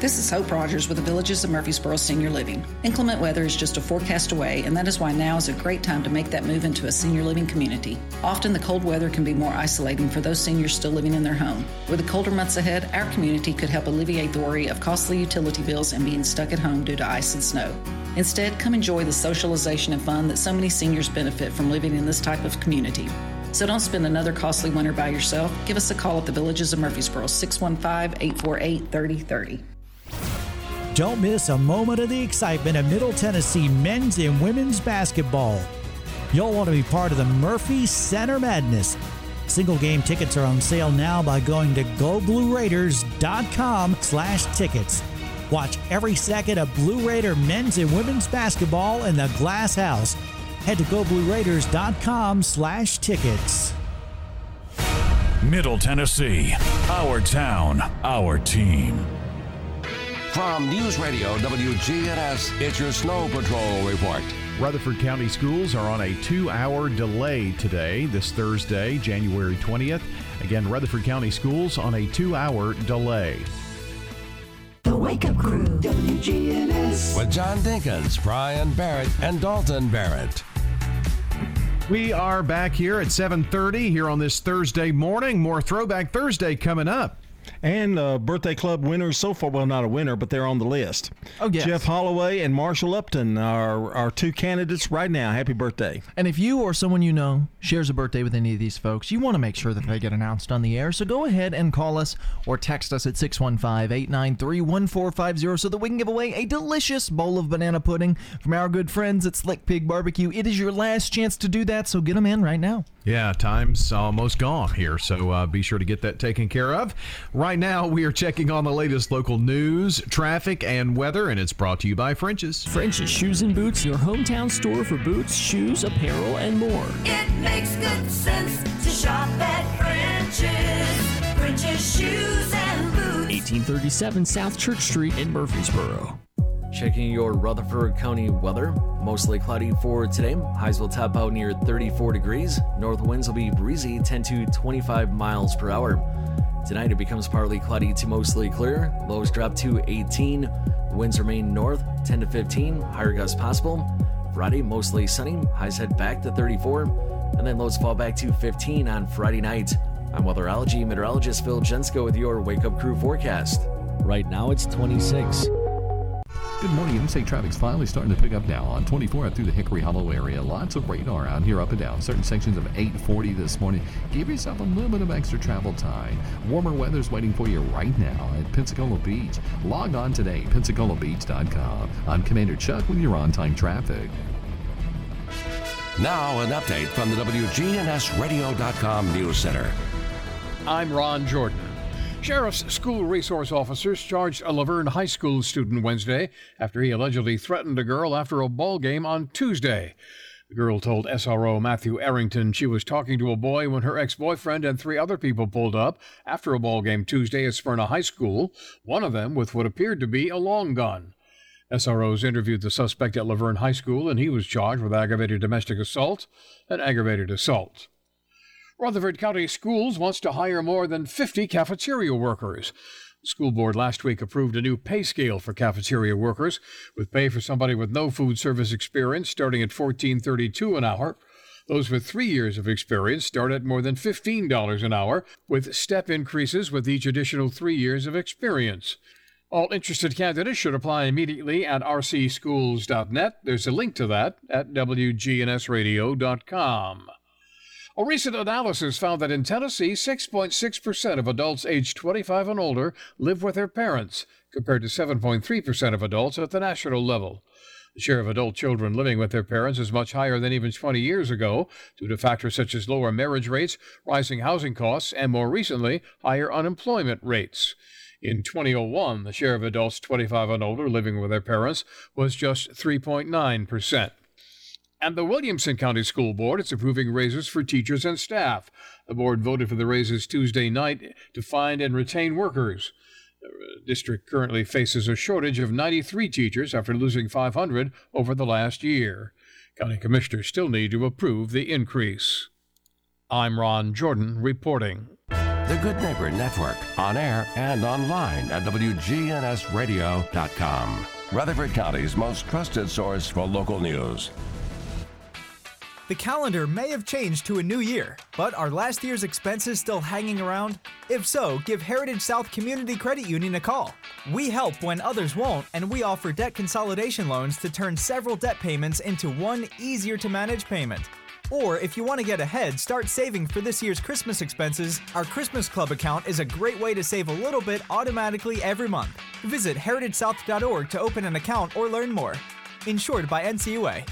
This is Hope Rogers with the Villages of Murfreesboro Senior Living. Inclement weather is just a forecast away, and that is why now is a great time to make that move into a senior living community. Often the cold weather can be more isolating for those seniors still living in their home. With the colder months ahead, our community could help alleviate the worry of costly utility bills and being stuck at home due to ice and snow. Instead, come enjoy the socialization and fun that so many seniors benefit from living in this type of community. So don't spend another costly winter by yourself. Give us a call at the Villages of Murfreesboro, 615 848 3030. Don't miss a moment of the excitement of Middle Tennessee men's and women's basketball. You'll want to be part of the Murphy Center Madness. Single game tickets are on sale now by going to goblueraiders.com slash tickets. Watch every second of Blue Raider men's and women's basketball in the Glass House. Head to goblueraiders.com slash tickets. Middle Tennessee, our town, our team. From News Radio WGNS, it's your Snow Patrol report. Rutherford County schools are on a two hour delay today, this Thursday, January 20th. Again, Rutherford County schools on a two hour delay. The Wake Up Crew, WGNS. With John Dinkins, Brian Barrett, and Dalton Barrett. We are back here at 7:30 here on this Thursday morning. More Throwback Thursday coming up. And uh, birthday club winners so far. Well, not a winner, but they're on the list. Oh, yes. Jeff Holloway and Marshall Upton are our two candidates right now. Happy birthday! And if you or someone you know shares a birthday with any of these folks, you want to make sure that they get announced on the air. So go ahead and call us or text us at 615 893 1450 so that we can give away a delicious bowl of banana pudding from our good friends at Slick Pig Barbecue. It is your last chance to do that, so get them in right now. Yeah, time's almost gone here, so uh, be sure to get that taken care of. Right now, we are checking on the latest local news, traffic, and weather, and it's brought to you by French's. French's Shoes and Boots, your hometown store for boots, shoes, apparel, and more. It makes good sense to shop at French's. French's Shoes and Boots. 1837 South Church Street in Murfreesboro. Checking your Rutherford County weather. Mostly cloudy for today. Highs will top out near 34 degrees. North winds will be breezy 10 to 25 miles per hour. Tonight it becomes partly cloudy to mostly clear. Lows drop to 18. Winds remain north 10 to 15. Higher gusts possible. Friday mostly sunny. Highs head back to 34. And then lows fall back to 15 on Friday night. I'm weatherology meteorologist Phil Jensko with your Wake Up Crew forecast. Right now it's 26. Good morning. Interstate traffic's finally starting to pick up now on 24 through the Hickory Hollow area. Lots of radar out here up and down. Certain sections of 840 this morning. Give yourself a little bit of extra travel time. Warmer weather's waiting for you right now at Pensacola Beach. Log on today, PensacolaBeach.com. I'm Commander Chuck with your on-time traffic. Now, an update from the WGNSradio.com News Center. I'm Ron Jordan. Sheriff's school resource officers charged a La Vergne High School student Wednesday after he allegedly threatened a girl after a ball game on Tuesday. The girl told SRO Matthew Errington she was talking to a boy when her ex boyfriend and three other people pulled up after a ball game Tuesday at Smyrna High School, one of them with what appeared to be a long gun. SROs interviewed the suspect at La Vergne High School, and he was charged with aggravated domestic assault and aggravated assault. Rutherford County Schools wants to hire more than 50 cafeteria workers. The school board last week approved a new pay scale for cafeteria workers, with pay for somebody with no food service experience starting at $14.32 an hour. Those with three years of experience start at more than $15 an hour, with step increases with each additional three years of experience. All interested candidates should apply immediately at rcschools.net. There's a link to that at WGNSradio.com. A recent analysis found that in Tennessee, 6.6% of adults aged 25 and older live with their parents, compared to 7.3% of adults at the national level. The share of adult children living with their parents is much higher than even 20 years ago, due to factors such as lower marriage rates, rising housing costs, and more recently, higher unemployment rates. In 2001, the share of adults 25 and older living with their parents was just 3.9%. And the Williamson County School Board is approving raises for teachers and staff. The board voted for the raises Tuesday night to find and retain workers. The district currently faces a shortage of 93 teachers after losing 500 over the last year. County commissioners still need to approve the increase. I'm Ron Jordan reporting. The Good Neighbor Network, on air and online at WGNSradio.com. Rutherford County's most trusted source for local news. The calendar may have changed to a new year, but are last year's expenses still hanging around? If so, give Heritage South Community Credit Union a call. We help when others won't, and we offer debt consolidation loans to turn several debt payments into one easier to manage payment. Or if you want to get ahead, start saving for this year's Christmas expenses. Our Christmas Club account is a great way to save a little bit automatically every month. Visit heritagesouth.org to open an account or learn more. Insured by NCUA.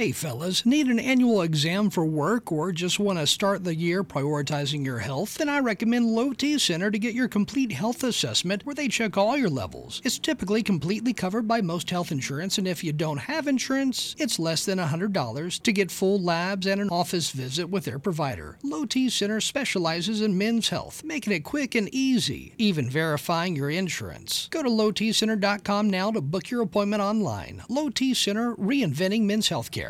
Hey fellas, need an annual exam for work or just want to start the year prioritizing your health? Then I recommend Low T Center to get your complete health assessment where they check all your levels. It's typically completely covered by most health insurance, and if you don't have insurance, it's less than $100 to get full labs and an office visit with their provider. Low T Center specializes in men's health, making it quick and easy, even verifying your insurance. Go to lowtcenter.com now to book your appointment online. Low T Center, reinventing men's healthcare.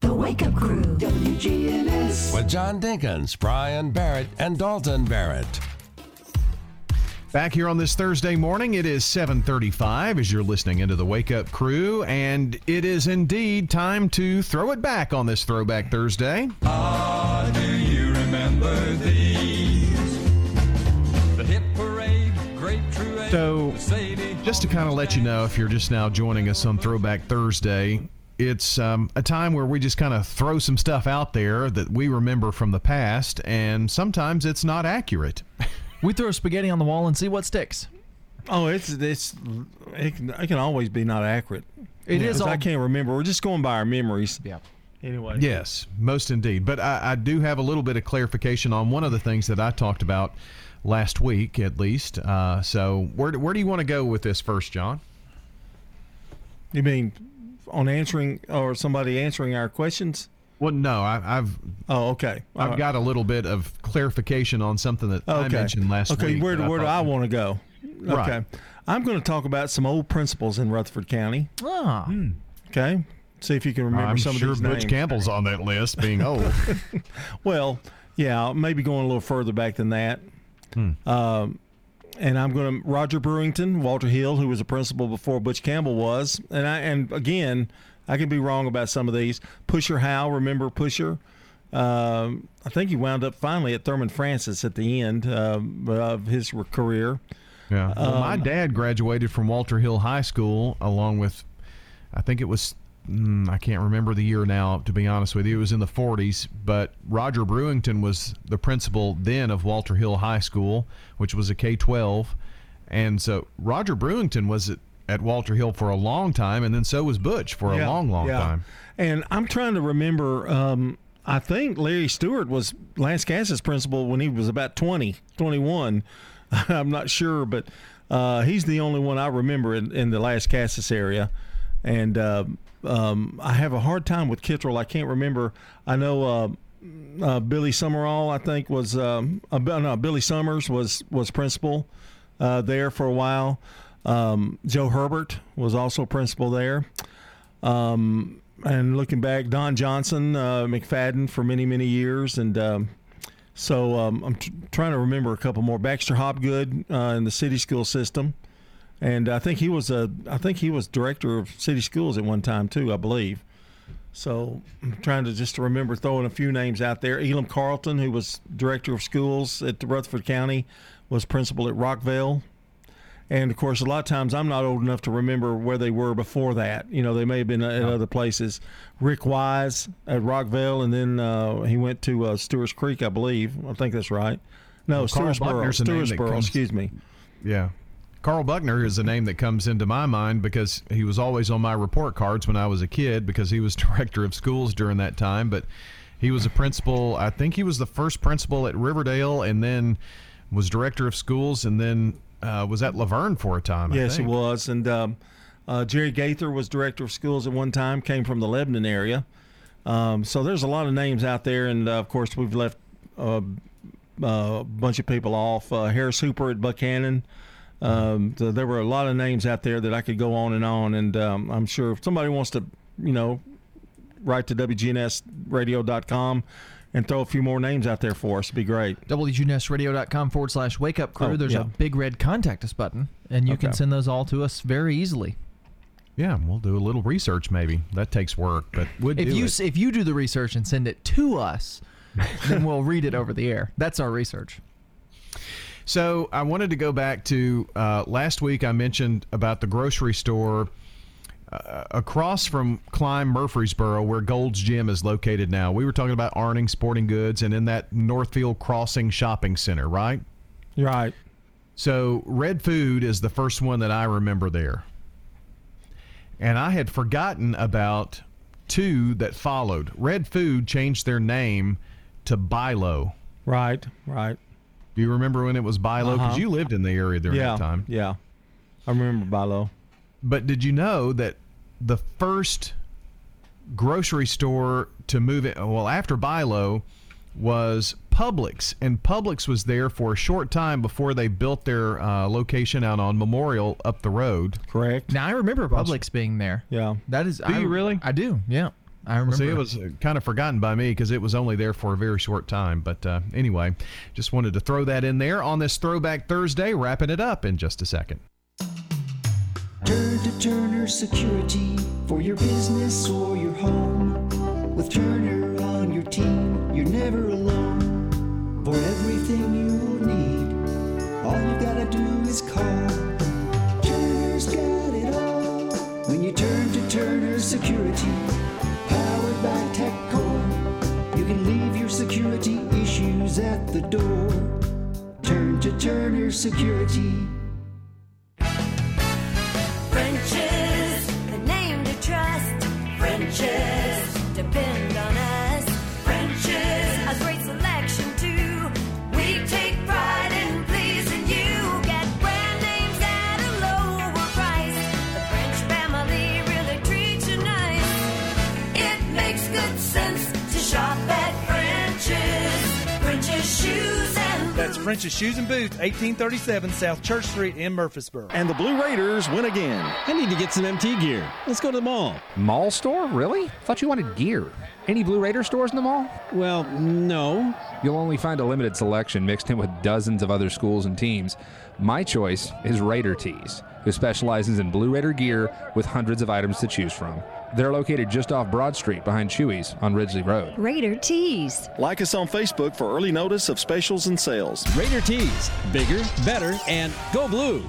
The Wake Up Crew, WGNS. With John Dinkins, Brian Barrett, and Dalton Barrett. Back here on this Thursday morning, it is 7:35 as you're listening into the Wake Up Crew, and it is indeed time to throw it back on this Throwback Thursday. Ah, do you remember these? The hit parade, grapefruit. So, just to kind of let you know, if you're just now joining us on Throwback Thursday, it's um, a time where we just kind of throw some stuff out there that we remember from the past, and sometimes it's not accurate. we throw spaghetti on the wall and see what sticks. Oh, it's it's it can, it can always be not accurate. It It is. is all- I can't remember. We're just going by our memories. Yeah. Anyway. Yes, most indeed. But I, I do have a little bit of clarification on one of the things that I talked about last week, at least. Uh, so, where, where do you want to go with this first, John? You mean on answering or somebody answering our questions? Well, no, I, I've. Oh, okay. All I've right. got a little bit of clarification on something that I mentioned last okay, week. where, that where do thought- I want to go? Right. Okay. I'm going to talk about some old principals in Rutherford County. Ah. Okay. See if you can remember I'm some sure of these Butch names. Campbell's on that list, being old. well, yeah, maybe going a little further back than that. Hmm. Um, and I'm going to Roger Brewington, Walter Hill, who was a principal before Butch Campbell was, and I and again, I could be wrong about some of these. Pusher Howe, remember Pusher? Um, I think he wound up finally at Thurman Francis at the end um, of his career. Yeah. Well, my Um, dad graduated from Walter Hill High School along with, I think it was, mm, I can't remember the year now, to be honest with you. It was in the 40s, but Roger Brewington was the principal then of Walter Hill High School, which was a K 12. And so Roger Brewington was at, at Walter Hill for a long time, and then so was Butch for a long, long yeah. time. And I'm trying to remember. Um, I think Larry Stewart was Lance Cass's principal when he was about 20, 21. I'm not sure, but uh, he's the only one I remember in, in the Lascassas area. And uh, um, I have a hard time with Kittrell. I can't remember. I know uh, uh, Billy Summerall, I think, was um, uh, no, Billy Summers was was principal uh, there for a while. Um, Joe Herbert was also principal there. Um, and looking back, Don Johnson, uh, McFadden for many, many years. And um, so um, I'm t- trying to remember a couple more. Baxter Hopgood uh, in the city school system. And I think he was a, I think he was director of city schools at one time too, I believe. So I'm trying to just remember throwing a few names out there. Elam Carlton, who was director of schools at Rutherford County, was principal at Rockville. And of course, a lot of times I'm not old enough to remember where they were before that. You know, they may have been at other places. Rick Wise at Rockville, and then uh, he went to uh, Stewart's Creek, I believe. I think that's right. No, Well, Stewartsboro. Buckner's a name that Stewartsboro, excuse me. Yeah. Carl Buckner is a name that comes into my mind because he was always on my report cards when I was a kid because he was director of schools during that time. But he was a principal. I think he was the first principal at Riverdale and then was director of schools and then uh, was at La Vergne for a time. I Yes, he was. And um, uh, Jerry Gaither was director of schools at one time, came from the Lebanon area. Um, so there's a lot of names out there. And uh, of course, we've left uh, a bunch of people off. Uh, Harris Hooper at Buchanan. Um, so there were a lot of names out there that I could go on and on. And um, I'm sure if somebody wants to, you know, write to WGNSradio.com and throw a few more names out there for us, it'd be great. WGNSradio.com forward slash wake up crew. Oh, There's yeah. a big red contact us button, and you can send those all to us very easily. Yeah, we'll do a little research maybe. That takes work, but would If do you it. if you do the research and send it to us, then we'll read it over the air. That's our research. So I wanted to go back to uh, last week. I mentioned about the grocery store uh, across from Climb Murfreesboro, where Gold's Gym is located now. We were talking about Arning Sporting Goods and in that Northfield Crossing Shopping Center, right? Right. So Red Food is the first one that I remember there. And I had forgotten about two that followed. Red Food changed their name to Bilo. Right, right. Do you remember when it was Bilo? Because Uh-huh. you lived in the area during yeah, that time. Yeah, I remember Bilo. But did you know that the first grocery store to move it, well, after Bilo, was Publix, and Publix was there for a short time before they built their uh, location out on Memorial up the road. Correct. Now I remember Publix being there. Yeah. That is. Do I, you really? I do. Yeah. I Well, remember. see, it was uh, kind of forgotten by me because it was only there for a very short time. But uh, anyway, just wanted to throw that in there on this Throwback Thursday, wrapping it up in just a second. Turn to Turner Security for your business or your home. With Turner on your team, you're never alone. For everything you need, all you gotta do is call. Turner's got it all. When you turn to Turner Security, security issues at the door. Turn to Turner Security. French's, the name to trust. French's, French's Shoes and Boots, 1837 South Church Street in Murfreesboro. And the Blue Raiders win again. I need to get some MT gear. Let's go to the mall. Mall store? Really? Thought you wanted gear. Any Blue Raider stores in the mall? Well, no. You'll only find a limited selection mixed in with dozens of other schools and teams. My choice is Raider Tees, who specializes in Blue Raider gear with hundreds of items to choose from. They're located just off Broad Street behind Chewy's on Ridgely Road. Raider Tees. Like us on Facebook for early notice of specials and sales. Raider Tees. Bigger, better, and go blue.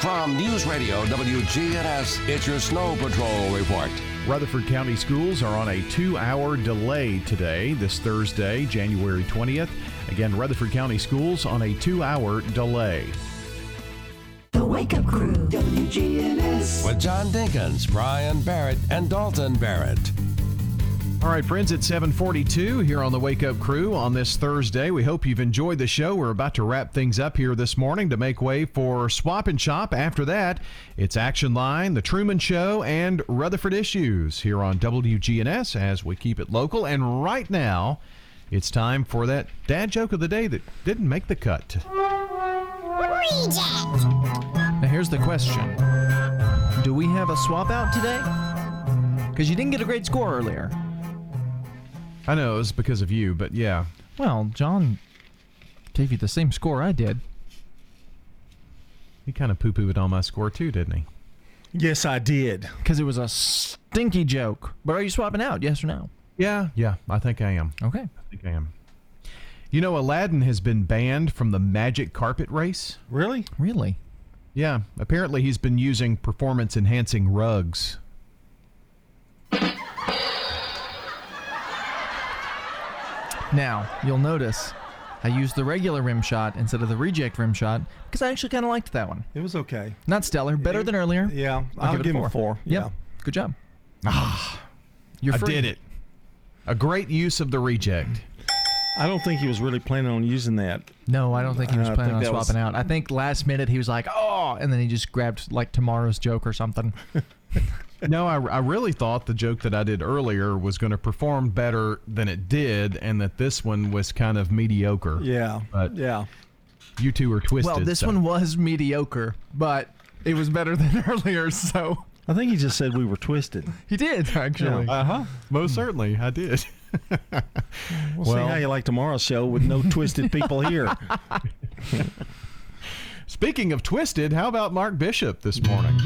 From News Radio WGNS, it's your Snow Patrol report. Rutherford County schools are on a two hour delay today, this Thursday, January 20th. Again, Rutherford County schools on a two hour delay. The Wake Up Crew, WGNS. With John Dinkins, Brian Barrett, and Dalton Barrett. All right, friends, it's 742 here on the Wake Up Crew on this Thursday. We hope you've enjoyed the show. We're about to wrap things up here this morning to make way for Swap and Shop. After that, it's Action Line, The Truman Show, and Rutherford Issues here on WGNS as we keep it local. And right now, it's time for that dad joke of the day that didn't make the cut. Now here's the question: Do we have a swap out today? Because you didn't get a great score earlier. I know it was because of you, but yeah. Well, John gave you the same score I did. He kind of poo pooed on my score too, didn't he? Yes, I did. Because it was a stinky joke. But are you swapping out? Yes or no? Yeah, yeah, I think I am. Okay. I think I am. You know, Aladdin has been banned from the magic carpet race. Really? Really? Yeah. Apparently, he's been using performance enhancing rugs. Now, you'll notice I used the regular rim shot instead of the reject rim shot because I actually kind of liked that one. It was okay. Not stellar, better than earlier. Yeah, I'll, I'll give, give it him a a four. four, Yep. yeah. Good job. Ah, You're free. I free. did it. A great use of the reject. I don't think he was really planning on using that. No, I don't think he was I planning on think that was- swapping out. I think last minute he was like, oh, and then he just grabbed like tomorrow's joke or something. no, I, I really thought the joke that I did earlier was going to perform better than it did, and that this one was kind of mediocre. Yeah. But yeah. You two are twisted. well, this so- one was mediocre, but it was better than earlier, so. I think he just said we were twisted. He did, actually. Uh huh. Most certainly, I did. We'll, see how you like tomorrow's show with no twisted people here. Speaking of twisted, how about Mark Bishop this morning?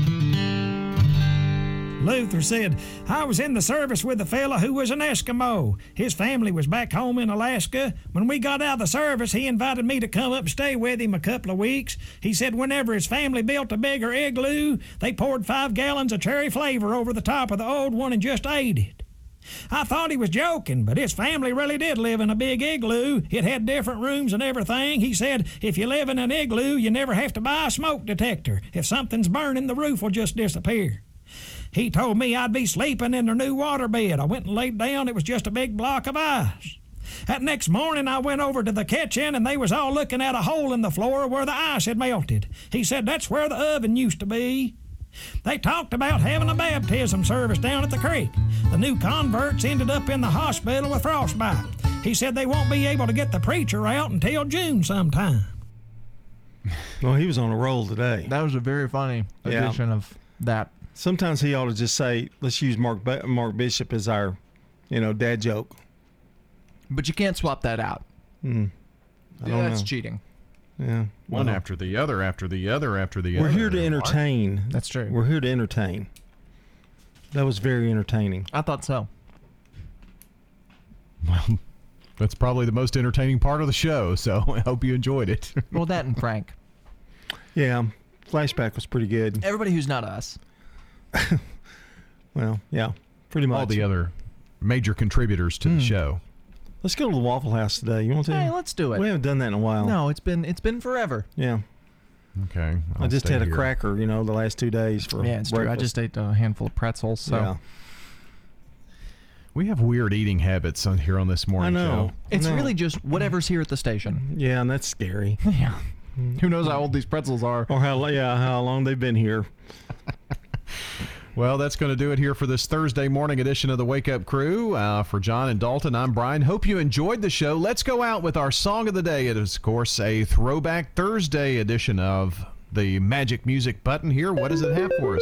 Luther said, I was in the service with a fella who was an Eskimo. His family was back home in Alaska. When we got out of the service, he invited me to come up and stay with him a couple of weeks. He said whenever his family built a bigger igloo, they poured five gallons of cherry flavor over the top of the old one and just ate it. I thought he was joking, but his family really did live in a big igloo. It had different rooms and everything. He said, if you live in an igloo, you never have to buy a smoke detector. If something's burning, the roof will just disappear. He told me I'd be sleeping in their new water bed. I went and laid down. It was just a big block of ice. That next morning, I went over to the kitchen and they was all looking at a hole in the floor where the ice had melted. He said that's where the oven used to be. They talked about having a baptism service down at the creek. The new converts ended up in the hospital with frostbite. He said they won't be able to get the preacher out until June sometime. Well, he was on a roll today. That was a very funny Yeah. edition of that. Sometimes he ought to just say, "Let's use Mark Ba- Mark Bishop as our, you know, dad joke." But you can't swap that out. Hmm. Yeah, That's know. cheating. Yeah. One well, after the other, after the other, after the other. We're here to entertain. That's true. We're here to entertain. That was very entertaining. I thought so. Well, that's probably the most entertaining part of the show. So I hope you enjoyed it. Well, that and Frank. Yeah, flashback was pretty good. Everybody who's not us. Well, yeah, pretty much. All the other major contributors to the hmm. show. Let's go to the Waffle House today. You want to? Hey, let's do it. We haven't done that in a while. No, it's been it's been forever. Yeah. Okay. i I'll just stay had a cracker, you know, the last two days for Yeah, it's true. I just ate a handful of pretzels. So Yeah. We have weird eating habits on here on this morning I know. show. it's No. really just whatever's here at the station. Yeah, and that's scary. Yeah. Mm. Who knows how old these pretzels are? Or how yeah how long they've been here. Well, that's going to do it here for this Thursday morning edition of the Wake Up Crew. Uh, for John and Dalton, I'm Brian. Hope you enjoyed the show. Let's go out with our song of the day. It is, of course, a throwback Thursday edition of the Magic Music Button here. What does it have for us?